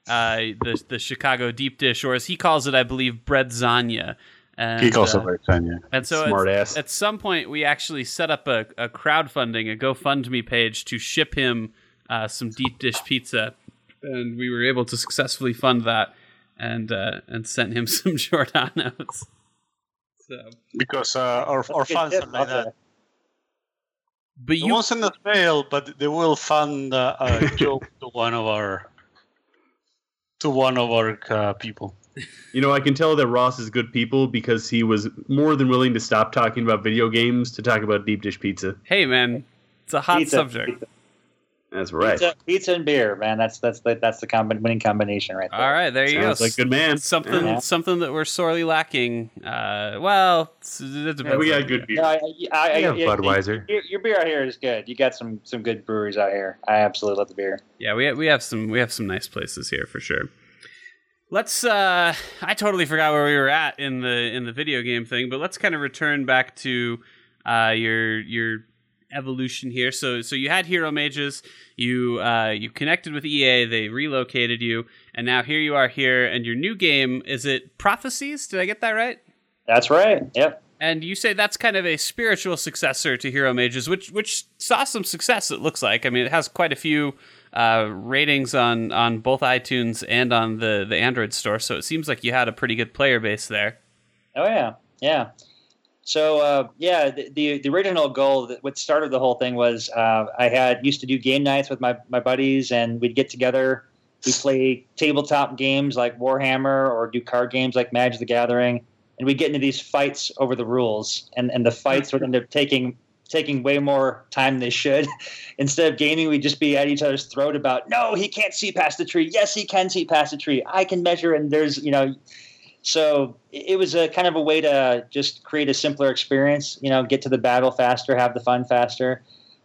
uh, the the Chicago deep dish, or as he calls it, I believe, bread zanya. And, He calls uh, it like Tanya. and so Smart at, ass. at some point, we actually set up a, a crowdfunding, a GoFundMe page to ship him uh, some deep dish pizza, and we were able to successfully fund that and uh, and sent him some Giordano's. So, Because uh, our, our That's a good fans are like okay. that. but They you won't send us mail, but they will fund uh, a joke to one of our to one of our uh, people. You know, I can tell that Ross is good people because he was more than willing to stop talking about video games to talk about deep dish pizza. hey man, it's a hot Pizza, subject. Pizza, That's right. pizza, pizza and beer, man. That's that's the that's the combi- winning combination right there. All right, there you Sounds go. like good man. Something Yeah. something that we're sorely lacking. Uh, well, it's- it depends Yeah, we got good beer. No, I, I, I, We have Budweiser. Your, your beer out here is good. You got some some good breweries out here. I absolutely love the beer. Yeah, we we have some we have some nice places here for sure. Let's uh I totally forgot where we were at in the in the video game thing, but let's kind of return back to uh your your evolution here. So so you had Hero Mages, you uh you connected with EA, they relocated you, and now here you are here and your new game is it Prophecies? Did I get that right? That's right. Yep. And you say that's kind of a spiritual successor to Hero Mages, which which saw some success. It looks like. I mean, it has quite a few uh, ratings on on both iTunes and on the the Android store. So it seems like you had a pretty good player base there. Oh yeah, yeah. So uh, yeah, the, the the original goal, that what started the whole thing was uh, I had used to do game nights with my my buddies, and we'd get together. We play tabletop games like Warhammer, or do card games like Magic the Gathering, and we get into these fights over the rules, and and the fights would end up taking taking way more time than they should. Instead of gaming, we'd just be at each other's throat about no, he can't see past the tree. Yes, he can see past the tree. I can measure, and there's you know so it was a kind of a way to just create a simpler experience you know get to the battle faster have the fun faster.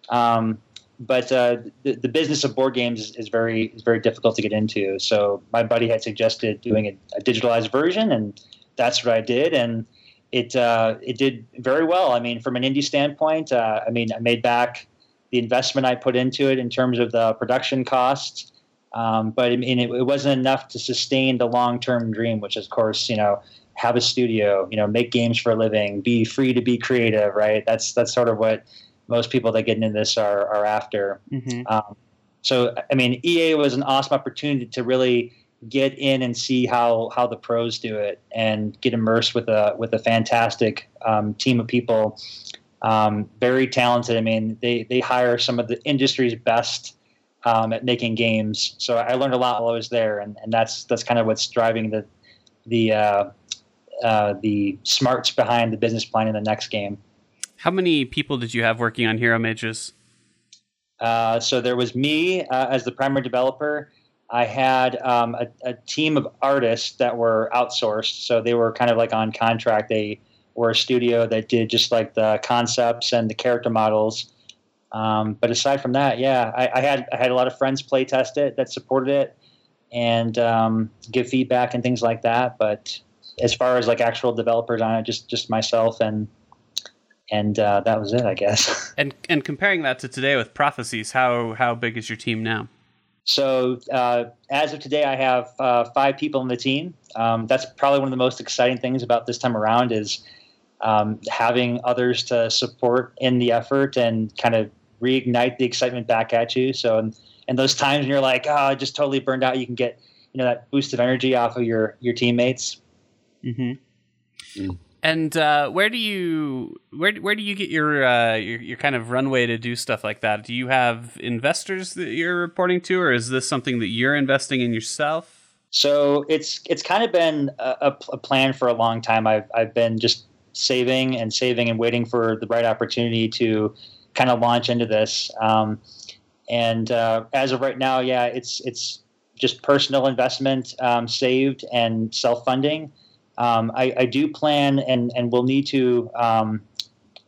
Um, but uh, the, the business of board games is, is very is very difficult to get into. So my buddy had suggested doing a, a digitalized version and that's what i did. And it uh, it did very well. I mean from an indie standpoint uh, i mean i made back the investment i put into it in terms of the production costs um, but I mean, it, it wasn't enough to sustain the long-term dream, which, is of course, you know, have a studio, you know, make games for a living, be free to be creative, right? That's that's sort of what most people that get into this are are after. Mm-hmm. Um, so, I mean, EA was an awesome opportunity to really get in and see how how the pros do it and get immersed with a with a fantastic um, team of people, um, very talented. I mean, they they hire some of the industry's best um, at making games. So I learned a lot while I was there, and, and that's that's kind of what's driving the the uh, uh, the smarts behind the business plan in the next game. How many people did you have working on Hero Mages? Uh, so there was me uh, as the primary developer. I had um, a, a team of artists that were outsourced, so they were kind of like on contract. They were a studio that did just like the concepts and the character models. Um, but aside from that, yeah, I, I had I had a lot of friends play test it that supported it. and um, give feedback and things like that. But as far as like actual developers on it, just just myself and and uh, that was it, I guess. And and comparing that to today with prophecies, how how big is your team now? So uh, as of today, I have uh, five people in the team. Um, that's probably one of the most exciting things about this time around is um, having others to support in the effort and kind of reignite the excitement back at you. So, and, and those times when you're like, oh, just totally burned out, you can get you know that boost of energy off of your your teammates. Mm-hmm. Mm. And uh, where do you where where do you get your, uh, your your kind of runway to do stuff like that? Do you have investors that you're reporting to, or is this something that you're investing in yourself? So it's it's kind of been a, a plan for a long time. I've I've been just saving and saving and waiting for the right opportunity to kind of launch into this. Um, and uh, as of right now, yeah, it's it's just personal investment um, saved and self funding. Um, I, I, do plan and and will need to um,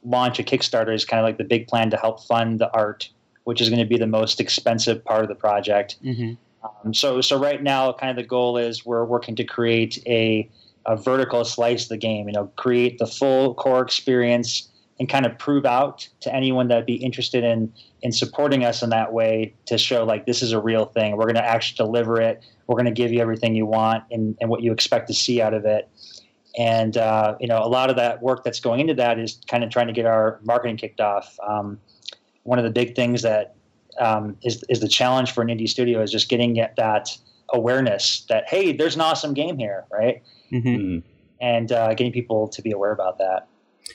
launch a Kickstarter is kind of like the big plan to help fund the art, which is going to be the most expensive part of the project. Mm-hmm. Um, so so right now, kind of the goal is we're working to create a, a vertical slice of the game. You know, create the full core experience and kind of prove out to anyone that'd be interested in in supporting us in that way to show like this is a real thing. We're going to actually deliver it. We're going to give you everything you want and, and what you expect to see out of it. And uh, you know, a lot of that work that's going into that is kind of trying to get our marketing kicked off. Um, one of the big things that um, is is the challenge for an indie studio is just getting that awareness that hey, there's an awesome game here, right? Mm-hmm. And uh, getting people to be aware about that.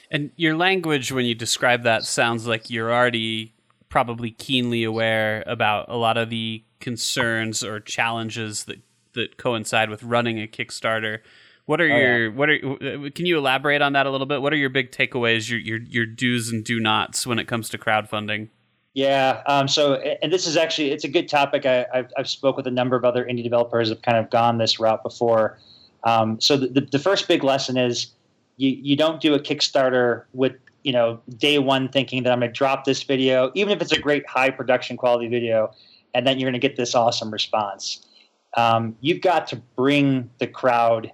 And your language, when you describe that, sounds like you're already probably keenly aware about a lot of the concerns or challenges that that coincide with running a Kickstarter. What are Oh, your what are can you elaborate on that a little bit? What are your big takeaways, your your your do's and do nots when it comes to crowdfunding? Yeah. Um, so, and this is actually it's a good topic. I, I've I've spoke with a number of other indie developers that have kind of gone this route before. Um, so the, the first big lesson is you you don't do a Kickstarter with you know day one thinking that I'm going to drop this video, even if it's a great high production quality video, and then you're going to get this awesome response. Um, you've got to bring the crowd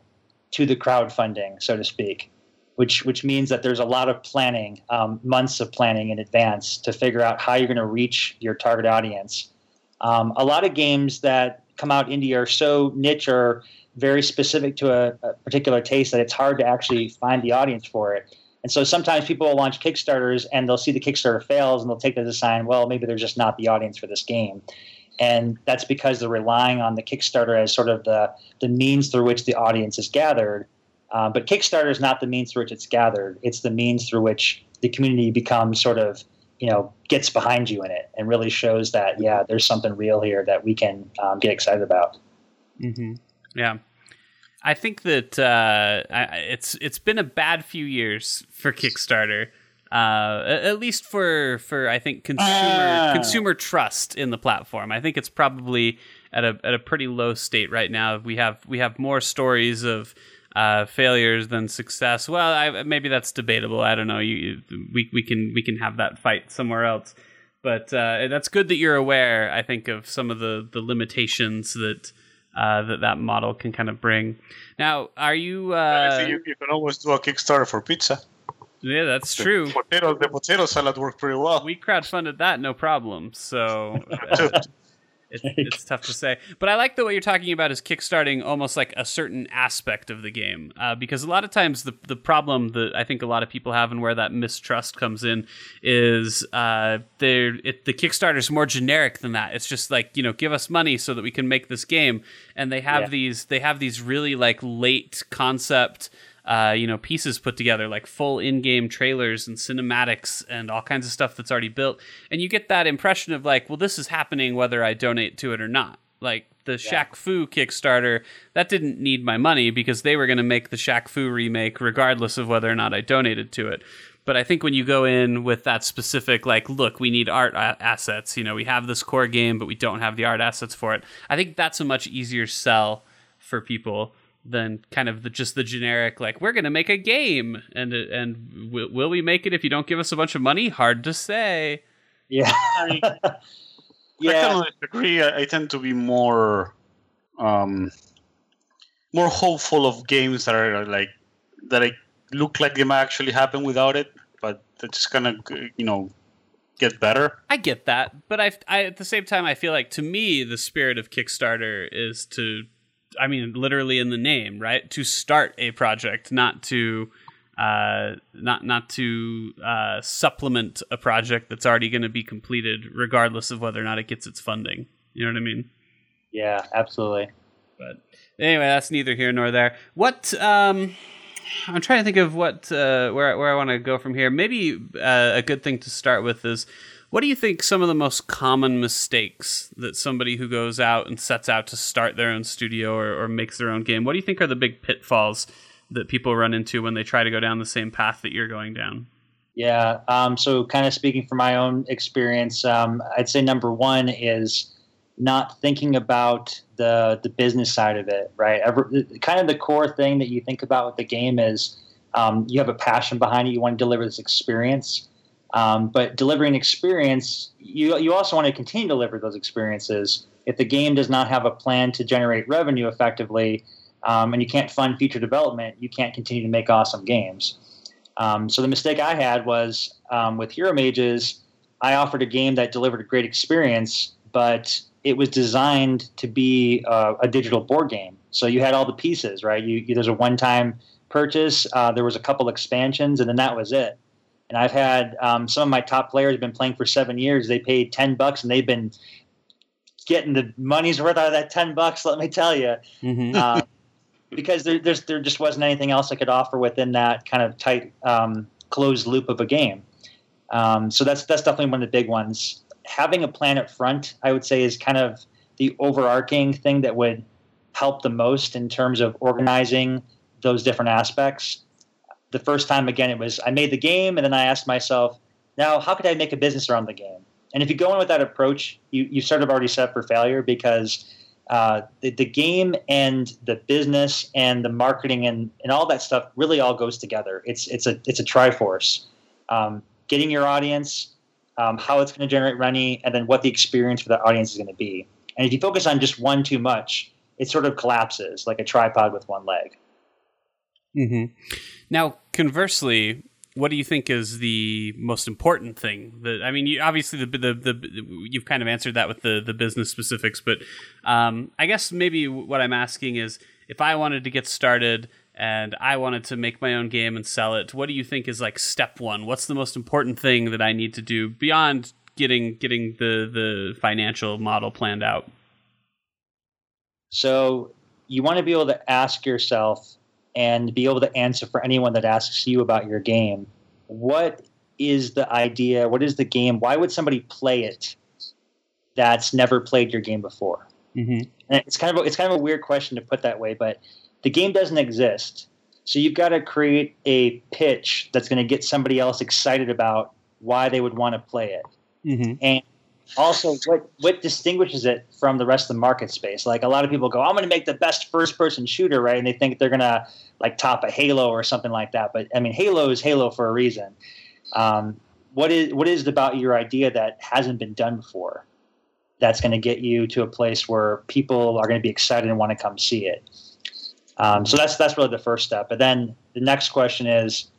to the crowdfunding, so to speak, which which means that there's a lot of planning, um, months of planning in advance to figure out how you're going to reach your target audience. Um, a lot of games that come out indie are so niche or very specific to a, a, particular taste that it's hard to actually find the audience for it. And so sometimes people will launch Kickstarters and they'll see the Kickstarter fails and they'll take that as a sign, well, maybe they're just not the audience for this game. And that's because they're relying on the Kickstarter as sort of the, the means through which the audience is gathered. Uh, but Kickstarter is not the means through which it's gathered. It's the means through which the community becomes sort of, you know, gets behind you in it and really shows that, yeah, there's something real here that we can um, get excited about. Mm-hmm. Yeah. I think that uh, it's it's been a bad few years for Kickstarter, uh, at least for for I think consumer Ah. consumer trust in the platform. I think it's probably at a at a pretty low state right now. We have we have more stories of uh, failures than success. Well, I, maybe that's debatable. I don't know. You, we we can we can have that fight somewhere else. But uh, that's good that you're aware. I think of some of the the limitations that uh, that that model can kind of bring. Now, are you? Uh, you, you can always do a Kickstarter for pizza. yeah, that's true. The potato, the potato salad worked pretty well. We crowdfunded that, no problem. So too. it's, it's tough to say. But I like the way you're talking about is kickstarting almost like a certain aspect of the game, uh, because a lot of times the the problem that I think a lot of people have and where that mistrust comes in is uh, they're it, the Kickstarter's more generic than that. It's just like you know, give us money so that we can make this game, and they have Yeah. these they have these really like late concept uh, you know, pieces put together, like full in-game trailers and cinematics and all kinds of stuff that's already built, and you get that impression of like, well, this is happening whether I donate to it or not. Like the Shaq Fu Kickstarter, that didn't need my money because they were going to make the Shaq Fu remake regardless of whether or not I donated to it. But I think when you go in with that specific, like, look, we need art assets. You know, we have this core game, but we don't have the art assets for it. I think that's a much easier sell for people than kind of the, just the generic like we're going to make a game and and will, will we make it if you don't give us a bunch of money hard to say Yeah. I, I kind of agree. I, I tend to be more um, more hopeful of games that are like that I look like they might actually happen without it, but they're just gonna you know get better. I get that, but I, I at the same time I feel like to me the spirit of Kickstarter is to I mean literally in the name, right? To start a project, not to uh, not not to uh, supplement a project that's already going to be completed, regardless of whether or not it gets its funding. You know what I mean? Yeah, absolutely. But anyway, that's neither here nor there. What um, I'm trying to think of what uh, where where I want to go from here. Maybe uh, a good thing to start with is what do you think some of the most common mistakes that somebody who goes out and sets out to start their own studio or, or makes their own game? What do you think are the big pitfalls that people run into when they try to go down the same path that you're going down? Yeah. Um, so, kind of speaking from my own experience, um, I'd say number one is not thinking about the the business side of it, right? Kind of the core thing that you think about with the game is um, you have a passion behind it. You want to deliver this experience, um, but delivering experience, you you also want to continue to deliver those experiences. If the game does not have a plan to generate revenue effectively, um, and you can't fund future development, you can't continue to make awesome games. Um, so the mistake I had was um, with Hero Mages, I offered a game that delivered a great experience, but it was designed to be uh, a digital board game. So you had all the pieces, right? You, you there's a one-time purchase. Uh, there was a couple expansions, and then that was it. And I've had um, some of my top players have been playing for seven years. They paid ten bucks, and they've been getting the money's worth out of that ten bucks. Let me tell you. Mm-hmm. Uh, because there, there's there just wasn't anything else I could offer within that kind of tight um, closed loop of a game. Um, so that's that's definitely one of the big ones. Having a plan up front, I would say, is kind of the overarching thing that would help the most in terms of organizing those different aspects. The first time, again, it was I made the game, and then I asked myself, now how could I make a business around the game? And if you go in with that approach, you you sort of already set up for failure because uh, the, the game and the business and the marketing and, and all that stuff really all goes together. It's it's a it's a triforce. Um, getting your audience, um, how it's going to generate money, and then what the experience for the audience is going to be. And if you focus on just one too much, it sort of collapses like a tripod with one leg. Mm-hmm. Now, conversely, what do you think is the most important thing? That I mean, you, obviously the, the the you've kind of answered that with the the business specifics, but um, I guess maybe what I'm asking is if I wanted to get started and I wanted to make my own game and sell it, what do you think is like step one? What's the most important thing that I need to do beyond getting getting the the financial model planned out? So you want to be able to ask yourself and be able to answer for anyone that asks you about your game. What is the idea? What is the game? Why would somebody play it that's never played your game before? Mm-hmm. And it's kind of a, it's kind of a weird question to put that way, but the game doesn't exist. So you've got to create a pitch that's going to get somebody else excited about why they would want to play it. Mm-hmm. And also what what distinguishes it from the rest of the market space? Like a lot of people go i'm going to make the best first person shooter right? And they think they're going to like top a halo or something like that. But i mean halo is halo for a reason. Um, what is what is about your idea that hasn't been done before that's going to get you to a place where people are going to be excited and want to come see it? Um, so that's that's really the first step. But then the next question is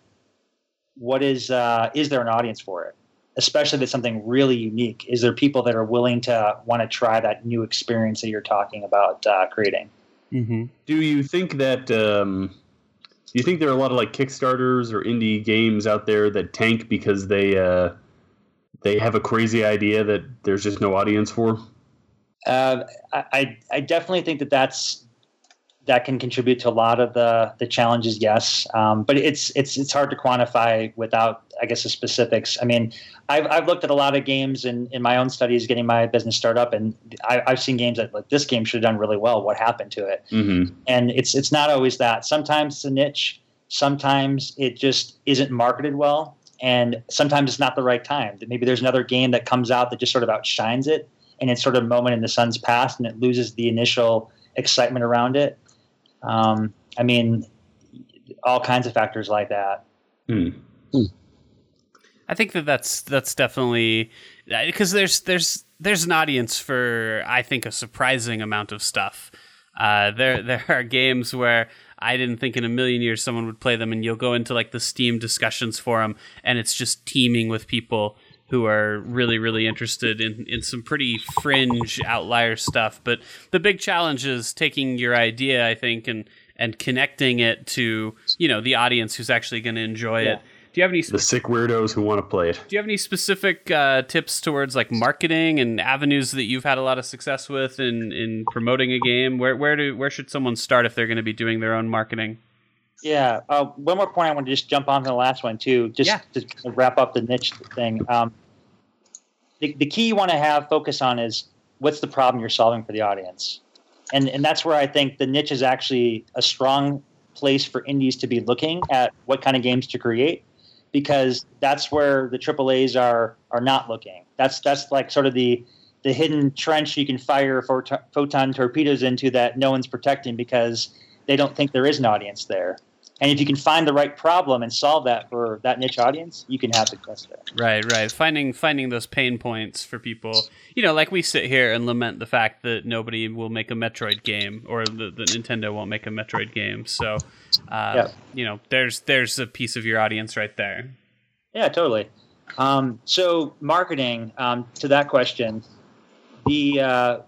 what is uh, is there an audience for it especially if it's something really unique is there people that are willing to want to try that new experience that you're talking about uh, creating Mm-hmm. Do you think that um, do you think there are a lot of like Kickstarters or indie games out there that tank because they uh, they have a crazy idea that there's just no audience for? uh, I, I definitely think that that's that can contribute to a lot of the the challenges yes um, but it's it's it's hard to quantify without i guess the specifics. I mean i've, I've looked at a lot of games in, in my own studies getting my business startup and I, i've seen games that like this game should have done really well. What happened to it? Mm-hmm. and it's it's not always that. Sometimes it's a niche. Sometimes it just isn't marketed well. And sometimes it's not the right time. That maybe there's another game that comes out that just sort of outshines it and it's sort of a moment in the sun's past and it loses the initial excitement around it. Um, i mean all kinds of factors like that. Mm. I think that that's that's definitely because there's there's there's an audience for I think a surprising amount of stuff. Uh, there there are games where I didn't think in a million years someone would play them, and you'll go into like the Steam discussions forum, and it's just teeming with people who are really really interested in in some pretty fringe outlier stuff. But the big challenge is taking your idea, I think, and and connecting it to you know the audience who's actually going to enjoy Yeah. it. Do you have any The sick weirdos who want to play it. do you have any specific uh, tips towards like marketing and avenues that you've had a lot of success with in, in promoting a game? Where where do where should someone start if they're going to be doing their own marketing? Yeah. Uh, one more point I want to just jump on to the last one too, just Yeah. to kind of wrap up the niche thing. Um, the, the key you want to have focus on is what's the problem you're solving for the audience, and and that's where I think the niche is actually a strong place for indies to be looking at what kind of games to create, because that's where the AAA's are are not looking. That's that's like sort of the the hidden trench you can fire photon torpedoes into that no one's protecting because they don't think there is an audience there. And if you can find the right problem and solve that for that niche audience, you can have success there. Right, right. Finding finding those pain points for people. You know, like we sit here and lament the fact that nobody will make a Metroid game or the, the Nintendo won't make a Metroid game. So, uh, Yeah. you know, there's there's a piece of your audience right there. Yeah, totally. Um, so marketing um, to that question, the uh,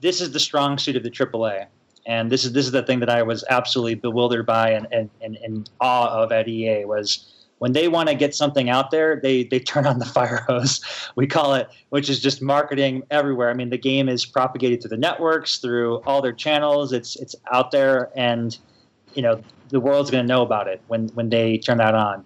this is the strong suit of the AAA, and this is this is the thing that I was absolutely bewildered by and and, and, awe of at EA was when they want to get something out there, they they turn on the fire hose, we call it, which is just marketing everywhere. I mean, the game is propagated through the networks, through all their channels. It's it's out there, and you know the world's going to know about it when when they turn that on.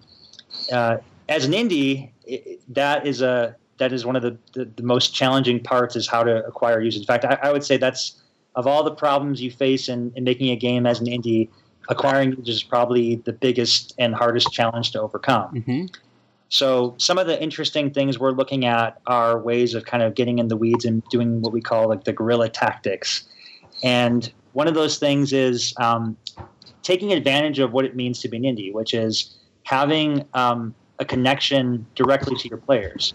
Uh, as an indie, it, that is a that is one of the, the, the most challenging parts is how to acquire users. In fact, I, I would say that's of all the problems you face in, in making a game as an indie, acquiring users is probably the biggest and hardest challenge to overcome. Mm-hmm. So some of the interesting things we're looking at are ways of kind of getting in the weeds and doing what we call like the guerrilla tactics. And one of those things is um, taking advantage of what it means to be an indie, which is having um, a connection directly to your players.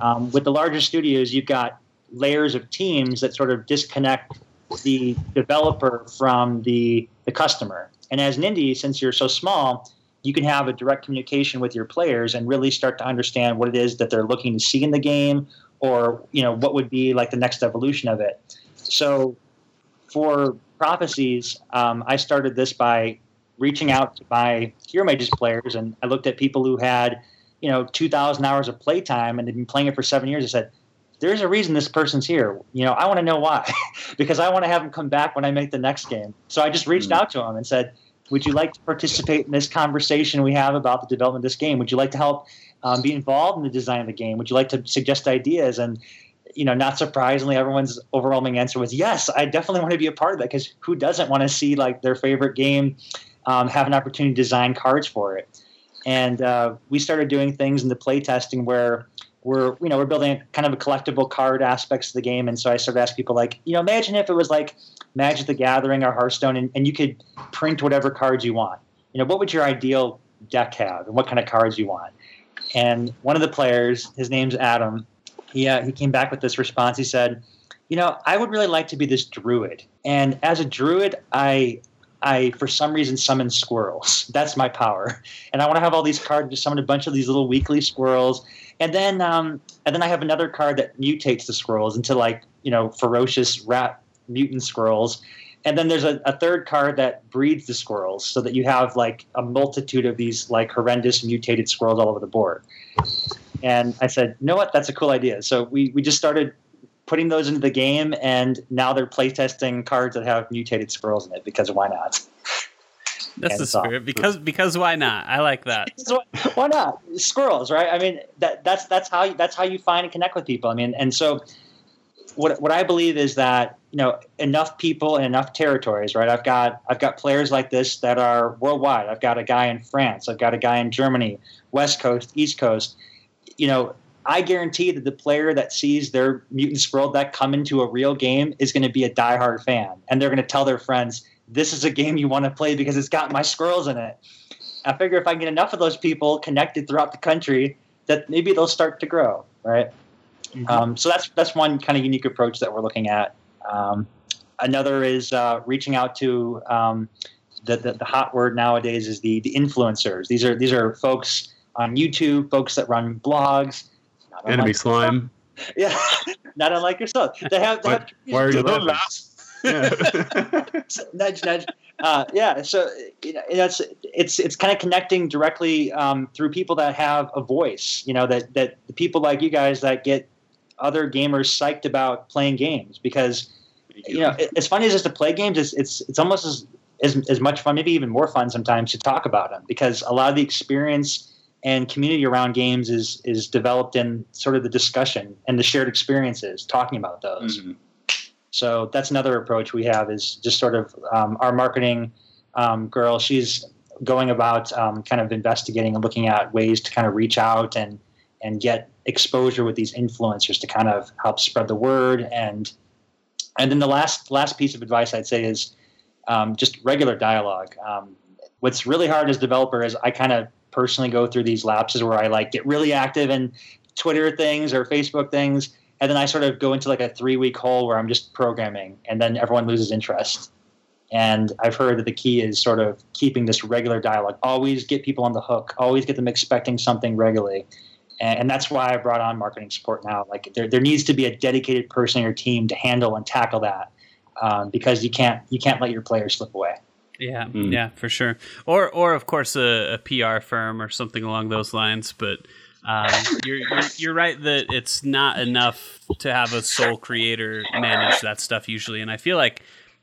Um, with the larger studios, you've got layers of teams that sort of disconnect the developer from the the customer. And as an indie, since you're so small, you can have a direct communication with your players and really start to understand what it is that they're looking to see in the game, or you know what would be like the next evolution of it. So, for prophecies, um, I started this by reaching out to my Hero Mages players, and I looked at people who had you know 2,000 hours of playtime and they've been playing it for seven years. I said, "There's a reason this person's here. You know, I want to know why, because I want to have them come back when I make the next game." So I just reached Mm. out to them and said, "Would you like to participate in this conversation we have about the development of this game? Would you like to help um, be involved in the design of the game? Would you like to suggest ideas?" And you know, not surprisingly, everyone's overwhelming answer was yes. I definitely want to be a part of that because who doesn't want to see like their favorite game um, have an opportunity to design cards for it? And uh, we started doing things in the play testing where we're you know we're building kind of a collectible card aspects of the game. And so I started asking people like, you know, imagine if it was like Magic the Gathering or Hearthstone, and, and you could print whatever cards you want. You know, what would your ideal deck have, and what kind of cards you want? And one of the players, his name's Adam, he, uh, he came back with this response. He said, You know, I would really like to be this druid. And as a druid, I, I for some reason, summon squirrels. That's my power. And I want to have all these cards to summon a bunch of these little weekly squirrels. And then, um, and then I have another card that mutates the squirrels into like, you know, ferocious rat mutant squirrels. And then there's a, a third card that breeds the squirrels so that you have like a multitude of these like horrendous mutated squirrels all over the board. And I said, you know what? That's a cool idea. So we, we just started putting those into the game, and now they're playtesting cards that have mutated squirrels in it because why not? That's And the so- spirit. Because because why not? I like that. Why not squirrels, right? I mean, that that's that's how you, that's how you find and connect with people. I mean, and so what what I believe is that you know enough people in enough territories, right? I've got I've got players like this that are worldwide. I've got a guy in France. I've got a guy in Germany, West Coast, East Coast. You know, I guarantee that the player that sees their mutant squirrel deck come into a real game is going to be a diehard fan, and they're going to tell their friends, "This is a game you want to play because it's got my squirrels in it." I figure if I can get enough of those people connected throughout the country, that maybe they'll start to grow, right? Um, so that's that's one kind of unique approach that we're looking at. Um, another is uh, reaching out to um, the, the, the hot word nowadays is the the influencers. These are these are folks on YouTube, folks that run blogs. Not Enemy unlike- slime. Yeah, not unlike yourself. They have, they Why, have why are you laughing? laugh. Yeah. nudge, nudge. Uh, yeah, so you know, that's it's it's kind of connecting directly um, through people that have a voice. You know that that the people like you guys that get other gamers psyched about playing games because you know it, as funny as it is to play games, it's it's it's almost as, as as much fun, maybe even more fun sometimes to talk about them because a lot of the experience and community around games is is developed in sort of the discussion and the shared experiences, talking about those. Mhm. So that's another approach we have is just sort of um, our marketing um, girl. She's going about um, kind of investigating and looking at ways to kind of reach out and and get exposure with these influencers to kind of help spread the word and and then the last last piece of advice I'd say is um, just regular dialogue. Um, what's really hard as developer is I kind of personally go through these lapses where I like get really active in Twitter things or Facebook things, and then I sort of go into like a three week hole where I'm just programming, and then everyone loses interest. And I've heard that the key is sort of keeping this regular dialogue. Always get people on the hook. Always get them expecting something regularly. And, and that's why I brought on marketing support now. Like there, there needs to be a dedicated person in your team to handle and tackle that, um, because you can't you can't let your players slip away. Yeah, Mm. yeah, for sure. Or, or of course, a, a PR firm or something along those lines. But um, you're, you're you're right that it's not enough to have a sole creator manage that stuff usually. And I feel like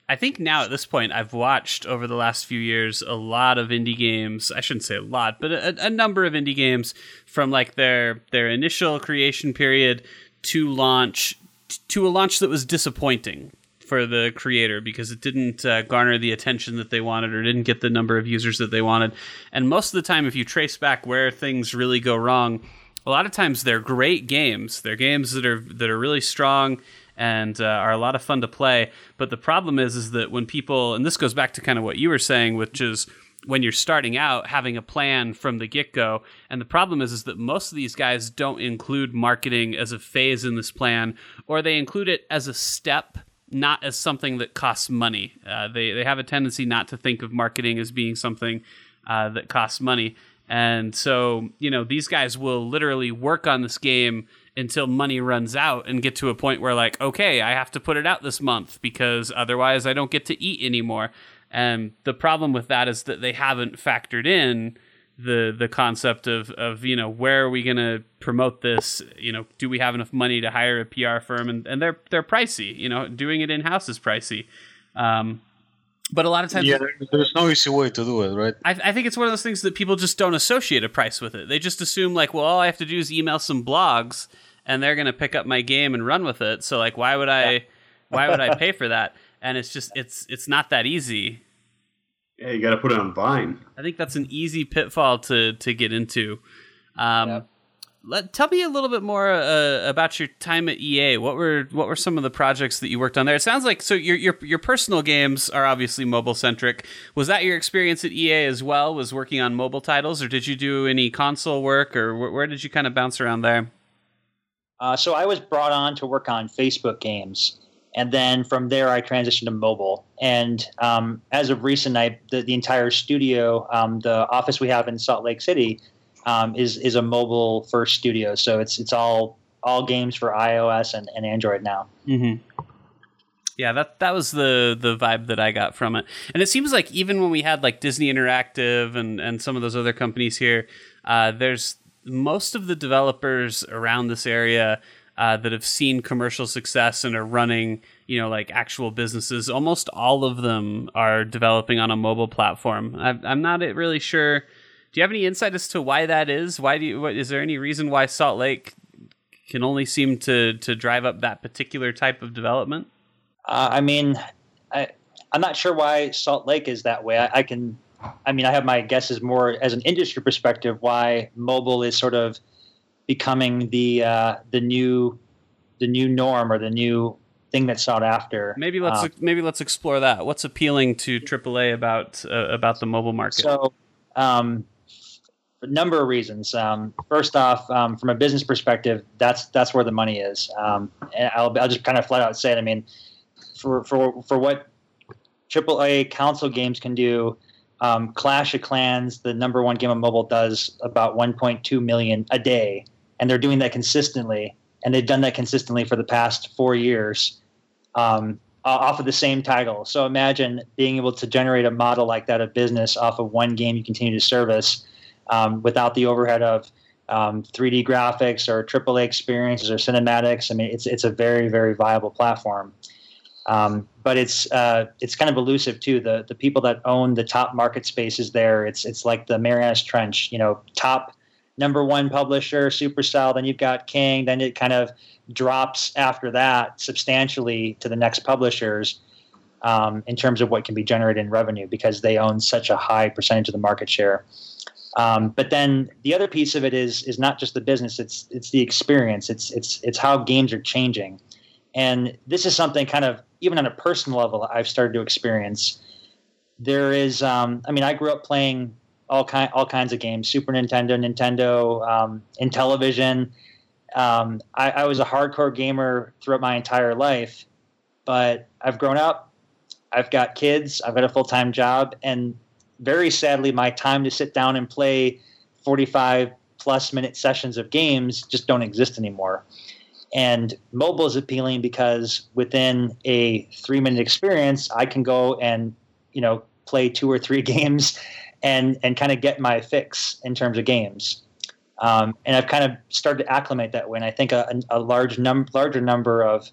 I think now at this point, I've watched over the last few years a lot of indie games. I shouldn't say a lot, but a, a number of indie games from like their their initial creation period to launch to a launch that was disappointing for the creator because it didn't uh, garner the attention that they wanted or didn't get the number of users that they wanted. And most of the time, if you trace back where things really go wrong, a lot of times they're great games. They're games that are that are really strong and uh, are a lot of fun to play. But the problem is, is that when people, and this goes back to kind of what you were saying, which is when you're starting out, having a plan from the get go. And the problem is, is that most of these guys don't include marketing as a phase in this plan, or they include it as a step not as something that costs money. Uh, they they have a tendency not to think of marketing as being something uh, that costs money, and so you know these guys will literally work on this game until money runs out and get to a point where like okay I have to put it out this month because otherwise I don't get to eat anymore. And the problem with that is that they haven't factored in the the concept of of you know where are we going to promote this? You know do we have enough money to hire a PR firm? And, and they're they're pricey you know doing it in house is pricey. Um, but a lot of times Yeah, there's no easy way to do it, right? I, I think it's one of those things that people just don't associate a price with it. They just assume like well all I have to do is email some blogs and they're going to pick up my game and run with it. So like why would I why would I pay for that? And it's just it's it's not that easy Yeah, you got to put it on Vine. I think that's an easy pitfall to to get into. Um, Yep. let, tell me a little bit more uh, about your time at EA. What were what were some of the projects that you worked on there? It sounds like so your your your personal games are obviously mobile centric. Was that your experience at EA as well? Was working on mobile titles, or did you do any console work, or where, where did you kind of bounce around there? Uh, so I was brought on to work on Facebook games, and then from there I transitioned to mobile. And um, as of recent, I the, the entire studio, um, the office we have in Salt Lake City, um, is is a mobile first studio. So it's it's all all games for iOS and, and Android now. Mm-hmm. Yeah, that that was the the vibe that I got from it, and it seems like even when we had like Disney Interactive and and some of those other companies here, uh, there's most of the developers around this area uh, that have seen commercial success and are running, you know, like actual businesses. Almost all of them are developing on a mobile platform. I, I'm not really sure. Do you have any insight as to why that is? Why do you? What, is there any reason why Salt Lake can only seem to to drive up that particular type of development? Uh, I mean, I I'm not sure why Salt Lake is that way. I, I can, I mean, I have my guesses more as an industry perspective why mobile is sort of becoming the uh, the new the new norm or the new thing that's sought after. Maybe let's Uh, maybe let's explore that. What's appealing to AAA about uh, about the mobile market? So, um, a number of reasons. Um, first off, um, from a business perspective, that's that's where the money is. Um, and I'll, I'll just kind of flat out say it. I mean, for for for what AAA console games can do. Um, Clash of Clans, the number one game on mobile, does about 1.2 million a day, and they're doing that consistently. And they've done that consistently for the past four years, um, off of the same title. So imagine being able to generate a model like that of business off of one game you continue to service, um, without the overhead of um, 3D graphics or AAA experiences or cinematics. I mean, it's it's a very very viable platform. Um, but it's uh, it's kind of elusive too. The the people that own the top market spaces there, it's it's like the Marianas Trench. You know, top number one publisher, Supercell. Then you've got King. Then it kind of drops after that substantially to the next publishers um, in terms of what can be generated in revenue because they own such a high percentage of the market share. Um, but then the other piece of it is is not just the business; it's it's the experience. It's it's it's how games are changing, and this is something kind of even on a personal level I've started to experience. There is, um, I mean, I grew up playing all kind all kinds of games: Super Nintendo, Nintendo, um, Intellivision. Um, I, I was a hardcore gamer throughout my entire life, but I've grown up. I've got kids. I've got a full time job, and very sadly, my time to sit down and play 45 plus minute sessions of games just don't exist anymore. And mobile is appealing because within a three minute experience, I can go and, you know, play two or three games and, and kind of get my fix in terms of games. Um, and I've kind of started to acclimate that way. And I think a, a large num- larger number of,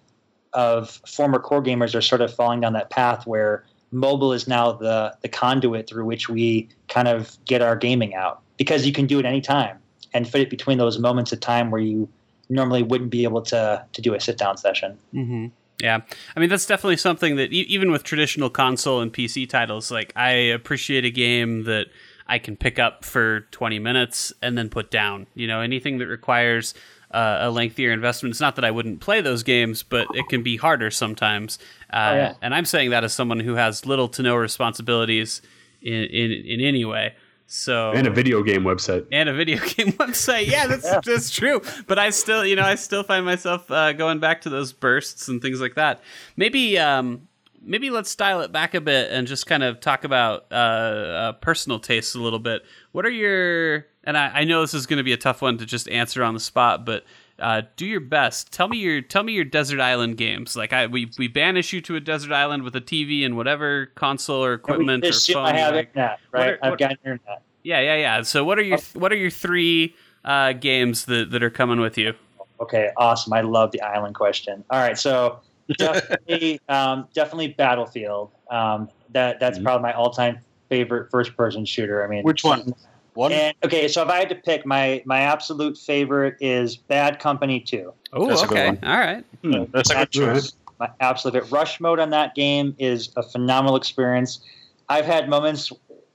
of former core gamers are sort of falling down that path where mobile is now the the conduit through which we kind of get our gaming out because you can do it anytime and fit it between those moments of time where you normally wouldn't be able to to do a sit down session. Mm-hmm. Yeah, I mean that's definitely something that e- even with traditional console and PC titles, like I appreciate a game that I can pick up for 20 minutes and then put down. You know, anything that requires uh, a lengthier investment. It's not that I wouldn't play those games, but it can be harder sometimes. Uh, oh, yeah. And I'm saying that as someone who has little to no responsibilities in in, in any way. So and a video game website and a video game website. Yeah, that's yeah. that's true. But I still, you know, I still find myself uh, going back to those bursts and things like that. Maybe, um, maybe let's dial it back a bit and just kind of talk about uh, uh, personal tastes a little bit. What are your and I, I know this is going to be a tough one to just answer on the spot, but uh, do your best. Tell me your tell me your desert island games. Like I we we banish you to a desert island with a TV and whatever console or equipment or phone. I have like, internet, right? Are, I've what, got internet. Yeah, yeah, yeah. So what are your what are your three uh, games that that are coming with you? Okay, awesome. I love the island question. All right, so definitely um, definitely Battlefield. Um, that that's mm-hmm. probably my all time favorite first person shooter. I mean, which one? One. And, okay, so if I had to pick, my my absolute favorite is Bad Company Two. Oh, okay, all right. Hmm, that's a good choice. My absolute favorite. rush mode on that game is a phenomenal experience. I've had moments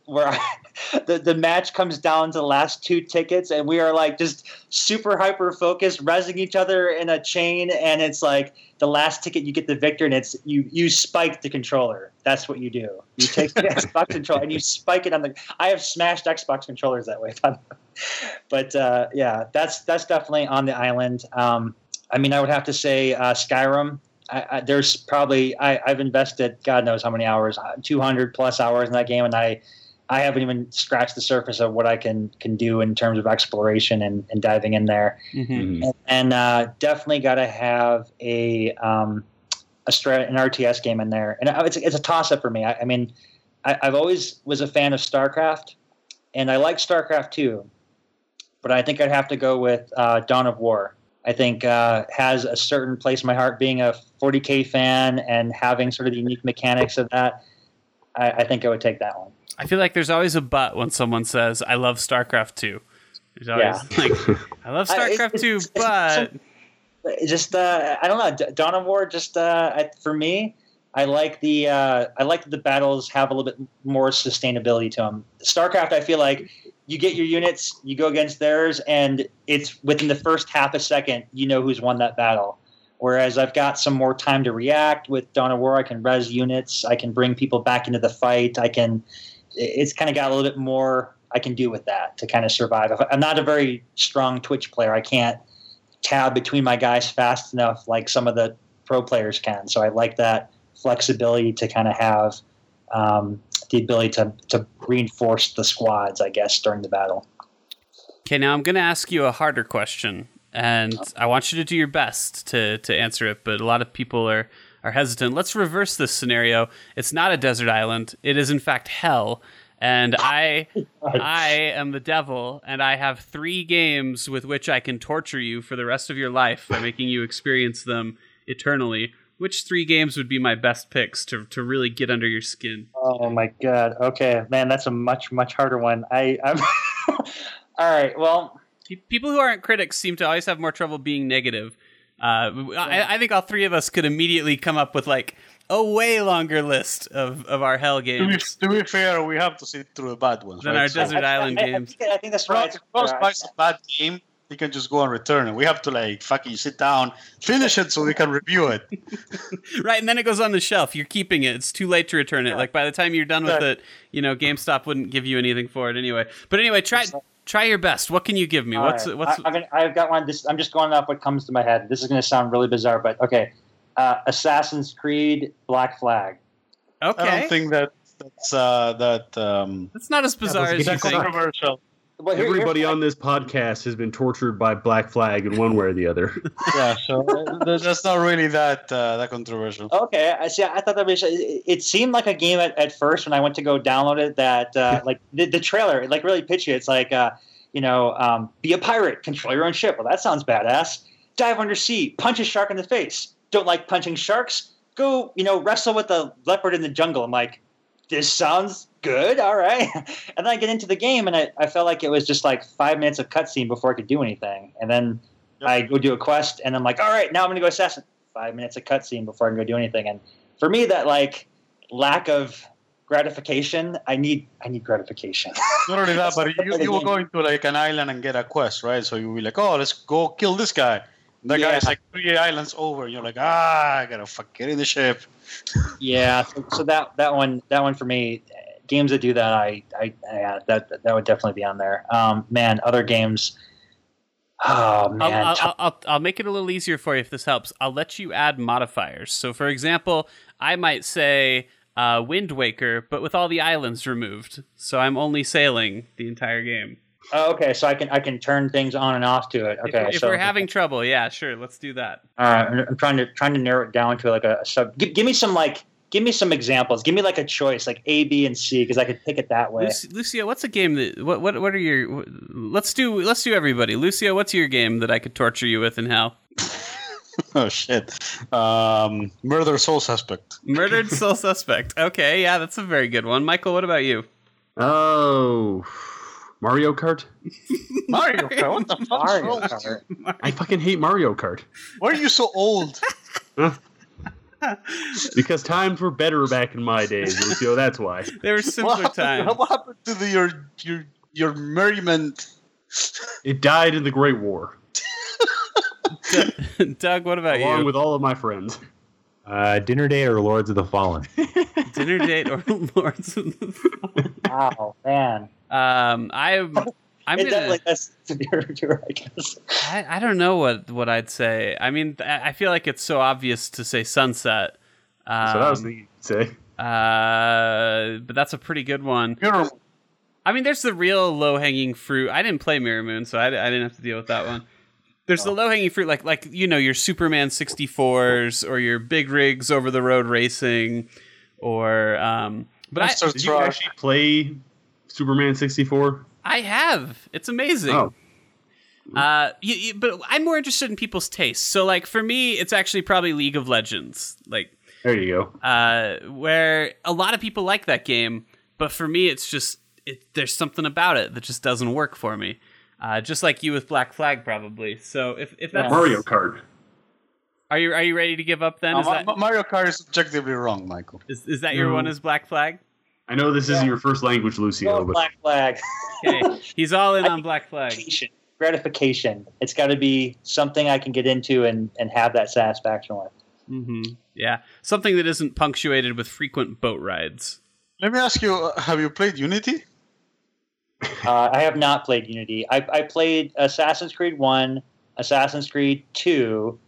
where I, the the match comes down to the last two tickets, and we are like just super hyper focused, resing each other in a chain, and it's like the last ticket you get the victor, and it's you you spike the controller. That's what you do. You take the Xbox controller and you spike it on the. I have smashed Xbox controllers that way, but uh, yeah, that's that's definitely on the island. Um, I mean, I would have to say uh, Skyrim. I, I, there's probably I, have invested God knows how many hours, 200 plus hours in that game, and I I haven't even scratched the surface of what I can can do in terms of exploration and, and diving in there. Mm-hmm. mm-hmm. And, and uh, definitely got to have a um, a strat, an RTS game in there. And it's it's a toss up for me. I, I mean, I, have always was a fan of StarCraft, and I like StarCraft too. But I think I'd have to go with uh, Dawn of War. I think uh, has a certain place in my heart. Being a 40k fan and having sort of the unique mechanics of that, I, I think I would take that one. I feel like there's always a but when someone says, "I love StarCraft 2. There's always yeah. like, "I love StarCraft 2, but." just uh, I don't know. Dawn of War just uh, for me, I like the uh, I like that the battles have a little bit more sustainability to them. StarCraft, I feel like you get your units, you go against theirs, and it's within the first half a second you know who's won that battle. Whereas I've got some more time to react with Dawn of War. I can res units. I can bring people back into the fight. I can it's kind of got a little bit more I can do with that to kind of survive. I'm not a very strong Twitch player. I can't tab between my guys fast enough like some of the pro players can. So I like that flexibility to kind of have um, the ability to, to reinforce the squads, I guess, during the battle. Okay, now I'm going to ask you a harder question, and oh. I want you to do your best to to answer it. But a lot of people are are hesitant. Let's reverse this scenario. It's not a desert island. It is in fact hell. And I I am the devil, and I have three games with which I can torture you for the rest of your life by making you experience them eternally. Which three games would be my best picks to, to really get under your skin? Oh my god. Okay, man, that's a much much harder one. I I'm All right. Well, People who aren't critics seem to always have more trouble being negative. Uh, I, I think all three of us could immediately come up with like a way longer list of, of our hell To be, games to be fair, we have to sit through the bad ones. than right? our So- desert I- island I, I, games. think, I think that's right. if Cross buys a bad game, you can just go and return it. We have to like fucking sit down, finish it, so we can review it. Right, and then it goes on the shelf. You're keeping it. It's too late to return it. Like by the time you're done with Yeah. it, you know, GameStop wouldn't give you anything for it anyway. But anyway, try try your best. What can you give me? All What's right. what's I, I mean, I've got one. This I'm just going off what comes to my head. This is going to sound really bizarre, but okay. Uh, Assassin's Creed Black Flag. Okay. I don't think that that's uh, that um, It's not as bizarre let's as get you that think. controversial. Well, here- Everybody here- on this podcast has been tortured by Black Flag in one way or the other. yeah, so uh, that's not really that uh, that controversial. Okay, I see. I thought that was. It it seemed like a game at, at first when I went to go download it. That uh, like the, the trailer, like really pitchy. It's like, uh, you know, um, be a pirate, control your own ship. Well, that sounds badass. Dive under sea, punch a shark in the face. Don't like punching sharks? Go, you know, wrestle with a leopard in the jungle. I'm like, this sounds good. All right. And then I get into the game, and I, I felt like it was just like five minutes of cutscene before I could do anything. And then Yep. I go do a quest, and I'm like, all right, now I'm going to go assassin. Five minutes of cutscene before I can go do anything. And for me, that like lack of gratification, I need I need gratification. Not only that, but you, you were going to like an island and get a quest, right? So you will be like, oh, let's go kill this guy. And that guy is like three islands over. You're like, ah, I gotta fuck get in the ship. yeah. So, so that that one that one for me, games that do that, I I yeah, that that would definitely be on there. Um, man, other games. Oh I'll, man, I'll, I'll, I'll, I'll make it a little easier for you if this helps. I'll let you add modifiers. So, for example, I might say uh, Wind Waker, but with all the islands removed. So I'm only sailing the entire game. Oh, okay, so I can I can turn things on and off to it. Okay, if, so we're having trouble, yeah, sure, let's do that. all right, I'm- I'm trying to trying to narrow it down to like a sub. Give, give me some like give me some examples. Give me like a choice, like A, B, and C, because I could pick it that way. Luci- Lucio, what's a game that what what what are your let's do let's do everybody. Lucio, what's your game that I could torture you with in hell? Oh shit. Um, murder soul suspect. Murdered Soul Suspect. Okay, yeah, that's a very good one. Michael, what about you? Oh, Mario Kart. Mario Kart. What the fuck's Mario wrong with you? Kart. I fucking hate Mario Kart Why are you so old? Because times were better back in my days, Lucio. That's why. There were What simpler happened, times. what happened to the, your your your merriment? It died in the Great War, Doug, what about along you? Along with all of my friends. Uh, Dinner Date or Lords of the Fallen? Dinner date or Lords of the Wow, man. Um, I'm I'm it gonna. definitely has to be your, I guess. I, I don't know what what I'd say. I mean, I I feel like it's so obvious to say sunset. Um, so that was the say. uh, but that's a pretty good one. You're I mean, there's the real low hanging fruit. I didn't play Mirror Moon, so I, I didn't have to deal with that one. There's the low hanging fruit, like like you know your Superman 64s or your big rigs over the road racing, or um. But I Monster Did you actually play Superman 64? I have. It's amazing. Oh, Uh, you, you, but I'm more interested in people's tastes. So, like for me, it's actually probably League of Legends. Like, there you go. uh, where a lot of people like that game, but for me, it's just it, there's something about it that just doesn't work for me. Uh, just like you with Black Flag, probably. So, if if that's Mario Kart. are you are you ready to give up then? Uh, Is Ma- that Mario Kart is objectively wrong, Michael. is, is that your No. one? Is Black Flag? I know this isn't your first language, Lucio, Go but Black Flag. Okay, he's all in on Black Flag. gratification. Gratification. It's got to be something I can get into and, and have that satisfaction with. Mm-hmm. Yeah, something that isn't punctuated with frequent boat rides. Let me ask you: uh, Have you played Unity? Uh, I have not played Unity. I, I played Assassin's Creed 1, Assassin's Creed 2,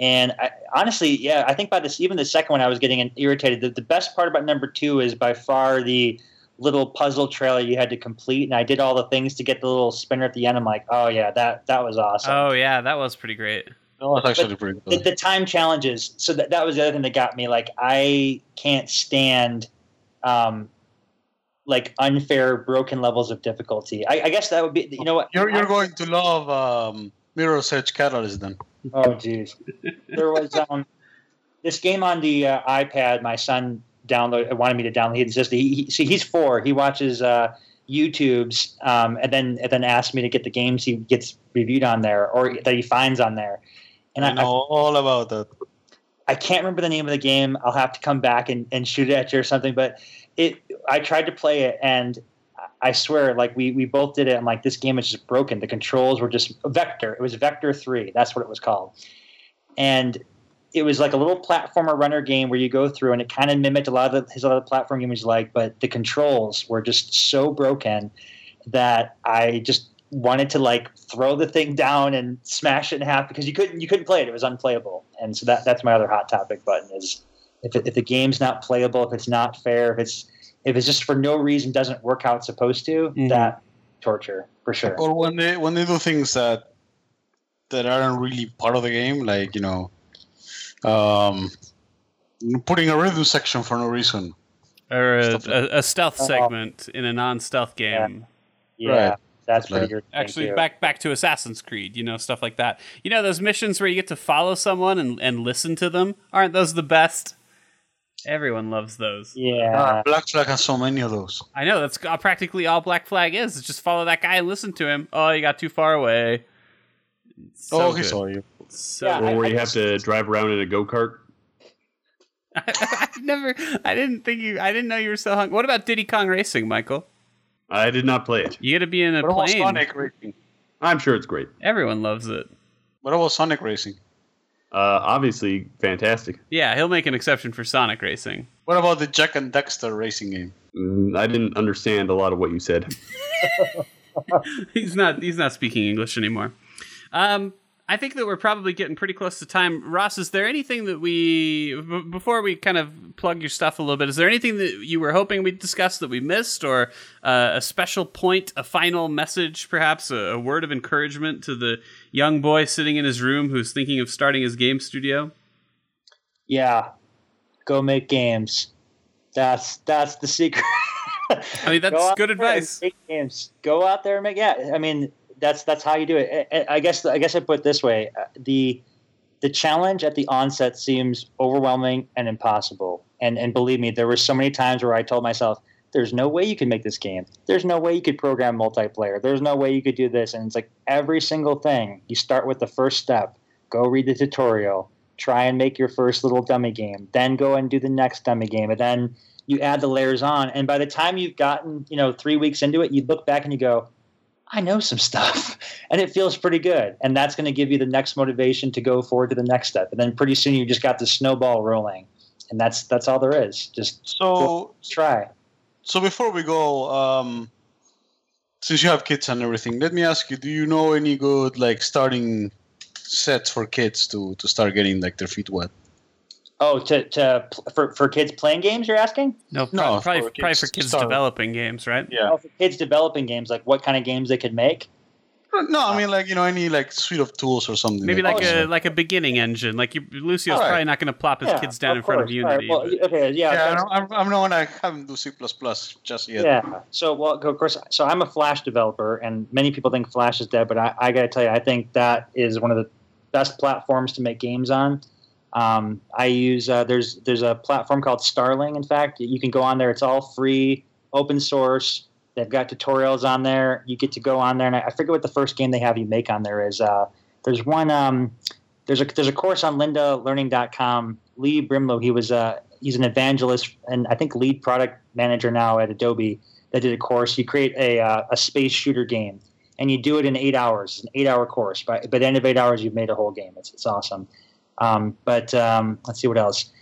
And I, honestly, yeah, I think by this, even the second one, I was getting irritated. The, the best part about number two is by far the little puzzle trailer you had to complete, and I did all the things to get the little spinner at the end. I'm like, oh yeah, that that was awesome. Oh yeah, that was pretty great. That was actually pretty the, good. the time challenges. So that, that was the other thing that got me. Like I can't stand um, like unfair, broken levels of difficulty. I, I guess that would be. You know what? You're you're going to love um, Mirror's Edge Catalyst then. Oh jeez. there was um, this game on the uh, iPad. My son download wanted me to download. He insisted. He, he, see, he's four. He watches uh, YouTube's um, and then and then asked me to get the games he gets reviewed on there or that he finds on there. And I I, know all about that. I can't remember the name of the game. I'll have to come back and, and shoot it at you or something. But it, I tried to play it, and I swear, like we we both did it. I'm like, this game is just broken. The controls were just Vector. It was Vector Three. That's what it was called, and it was like a little platformer runner game where you go through, and it kind of mimicked a lot of his other platform games, like, but the controls were just so broken that I just wanted to like throw the thing down and smash it in half because you couldn't you couldn't play it. It was unplayable, and so that that's my other hot topic button is if it, if the game's not playable, if it's not fair, if it's if it's just for no reason doesn't work how it's supposed to, Mhm. that torture for sure. Or when they when they do things that that aren't really part of the game, like you know, um, putting a rhythm section for no reason. Or a, like- a, a stealth Oh. segment in a non-stealth game. Yeah, Right. that's pretty good. Actually, back back to Assassin's Creed, you know, stuff like that. You know, those missions where you get to follow someone and, and listen to them. Aren't those the best? Everyone loves those. Yeah, Ah, Black Flag has so many of those. I know that's uh, practically all Black Flag is. It's just follow that guy and listen to him. Oh, you got too far away. So oh, he good. saw you. So Yeah, Or where you I have to drive around in a go kart. I never. I didn't think you. I didn't know you were so hung. What about Diddy Kong Racing, Michael? I did not play it. You got to be in a What about plane. Sonic Racing? I'm sure it's great. Everyone loves it. What about Sonic Racing? Uh, obviously, fantastic. Yeah, he'll make an exception for Sonic Racing. What about the Jak and Daxter racing game? Mm, I didn't understand a lot of what you said. he's not. He's not speaking English anymore. Um, I think that we're probably getting pretty close to time. Ross, is there anything that we b- before we kind of plug your stuff a little bit? Is there anything that you were hoping we'd discuss that we missed, or uh, a special point, a final message, perhaps a, a word of encouragement to the young boy sitting in his room who's thinking of starting his game studio? yeah. Go make games. That's that's the secret. I mean, that's Go good advice. Make games. Go out there and make. Yeah, I mean that's that's how you do it. I- guess I guess I put it this way: uh, the the challenge at the onset seems overwhelming and impossible. And and believe me, there were so many times where I told myself, "There's no way you can make this game. There's no way you could program multiplayer. There's no way you could do this." And it's like every single thing. You start with the first step. Go read the tutorial. Try and make your first little dummy game. Then go and do the next dummy game, and then you add the layers on. And by the time you've gotten you know three weeks into it, you look back and you go, I know some stuff, and it feels pretty good. And that's going to give you the next motivation to go forward to the next step. And then pretty soon you just got the snowball rolling, and that's that's all there is. Just So, try. So before we go, um, since you have kids and everything, let me ask you: Do you know any good like starting sets for kids to to start getting like their feet wet? Oh, to to for for kids playing games, you're asking? No, No, probably, for probably, kids probably for kids developing games, right? Yeah. Oh, for kids developing games, like what kind of games they could make? No, I mean like you know any like suite of tools or something. Maybe like Oh, a like a beginning engine. Like you, Lucio's Alright. probably not going to plop his Yeah, kids down in front of course. All right, Unity. well, but- okay, yeah, Yeah, I'm, I'm not gonna have them do C just yet. Yeah. So, well, of course, so I'm a Flash developer, and many people think Flash is dead, but I, I got to tell you, I think that is one of the best platforms to make games on. Um, I use uh, there's there's a platform called Starling. In fact, you can go on there. It's all free, open source. They've got tutorials on there. You get to go on there, and I, I forget what the first game they have you make on there is. Uh, there's one. Um, there's a there's a course on LindaLearning.com. Lee Brimelow, he was uh, he's an evangelist and I think lead product manager now at Adobe that did a course. You create a, uh, a space shooter game and you do it in eight hours. It's an eight hour course. By, by the end of eight hours, you've made a whole game. It's, it's awesome. Um, but um, let's see what else.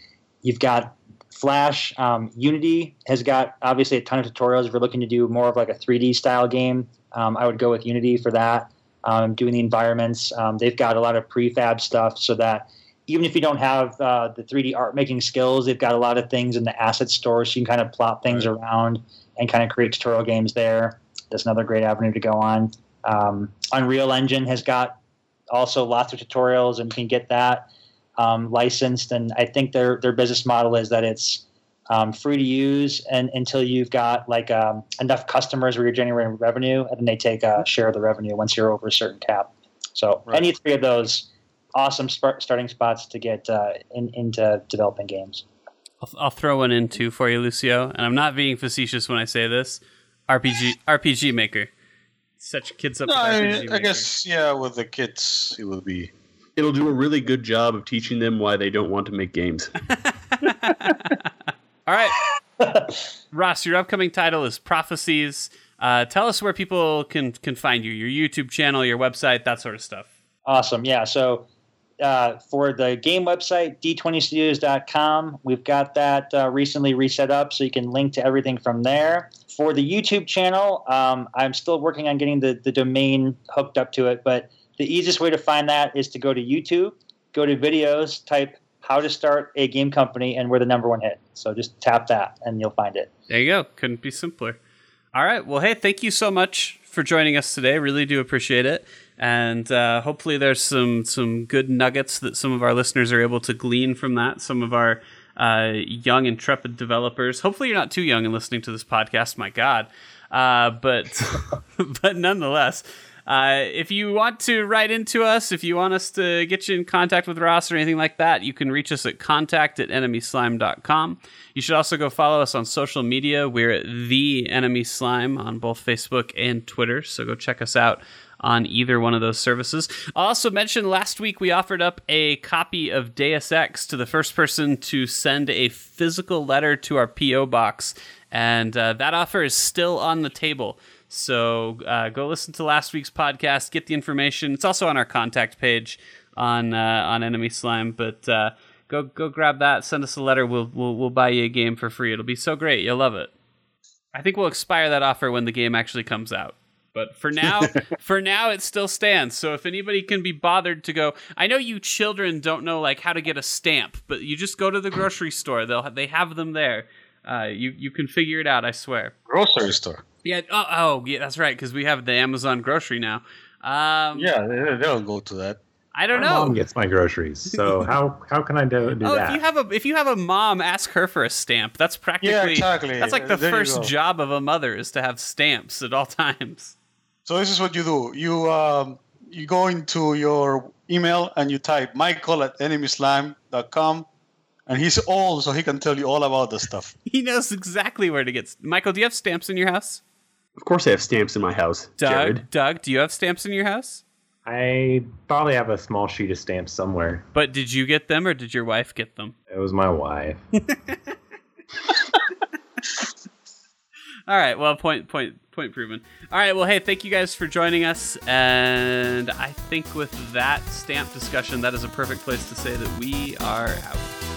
You've got Flash. Um, Unity has got obviously a ton of tutorials. If you're looking to do more of like a 3D style game, um, I would go with Unity for that. Um, doing the environments, um, they've got a lot of prefab stuff so that even if you don't have uh, the 3D art making skills, they've got a lot of things in the asset store, so you can kind of plop things around and kind of create tutorial games there. That's another great avenue to go on. Um, Unreal Engine has got also lots of tutorials, and you can get that um, licensed. And I think their their business model is that it's um, free to use and until you've got like um, enough customers where you're generating revenue, and then they take a share of the revenue once you're over a certain cap. So Right. any three of those awesome sp- starting spots to get uh, in, into developing games. I'll, I'll throw one in too for you, Lucio. And I'm not being facetious when I say this. RPG RPG Maker. Such kids up. No, with I, RPG I Maker. guess yeah, with the kids, it would be. It'll do a really good job of teaching them why they don't want to make games. All right, Ross, your upcoming title is Prophecies. Uh, tell us where people can can find you, your YouTube channel, your website, that sort of stuff. Awesome. Yeah. So uh, for the game website, d20studios.com, we've got that uh, recently reset up so you can link to everything from there. For the YouTube channel, um, I'm still working on getting the, the domain hooked up to it, but the easiest way to find that is to go to YouTube, go to videos, type how to start a game company, and we're the number one hit. So just tap that and you'll find it. There you go. Couldn't be simpler. All right. Well, hey, thank you so much for joining us today. Really do appreciate it. And uh, hopefully, there's some some good nuggets that some of our listeners are able to glean from that. Some of our uh, young, intrepid developers. Hopefully, you're not too young and listening to this podcast. My God, uh, but but nonetheless. Uh, if you want to write into us, if you want us to get you in contact with Ross or anything like that, you can reach us at contact at enemyslime.com. You should also go follow us on social media. We're at The Enemy Slime on both Facebook and Twitter, so go check us out on either one of those services. I'll also mention last week we offered up a copy of Deus Ex to the first person to send a physical letter to our P.O. box, and uh, that offer is still on the table. So uh, go listen to last week's podcast, get the information. It's also on our contact page on uh, on Enemy Slime. But uh, go go grab that. Send us a letter. We'll we'll we'll buy you a game for free. It'll be so great. You'll love it. I think we'll expire that offer when the game actually comes out. But for now, for now, it still stands. So if anybody can be bothered to go, I know you children don't know like how to get a stamp, but you just go to the grocery store. They'll they have them there. Uh, you you can figure it out. I swear. Grocery store. Yeah. Oh, oh yeah, that's right. Because we have the Amazon grocery now. Um, Yeah, they, they'll go to that. I don't My mom know. gets my groceries, so how how can I do, do Oh, that? if you have a if you have a mom, ask her for a stamp. That's practically Yeah, exactly. That's like the There you first go. job of a mother is to have stamps at all times. So this is what you do. You um, you go into your email and you type Michael at enemyslime.com, and he's old, so he can tell you all about the stuff. He knows exactly where to get. s- Michael, do you have stamps in your house? Of course, I have stamps in my house, Doug, Jared. Doug, do you have stamps in your house? I probably have a small sheet of stamps somewhere. But did you get them or did your wife get them? It was my wife. All right. Well, point point point proven. All right. Well, hey, thank you guys for joining us, and I think with that stamp discussion, that is a perfect place to say that we are out.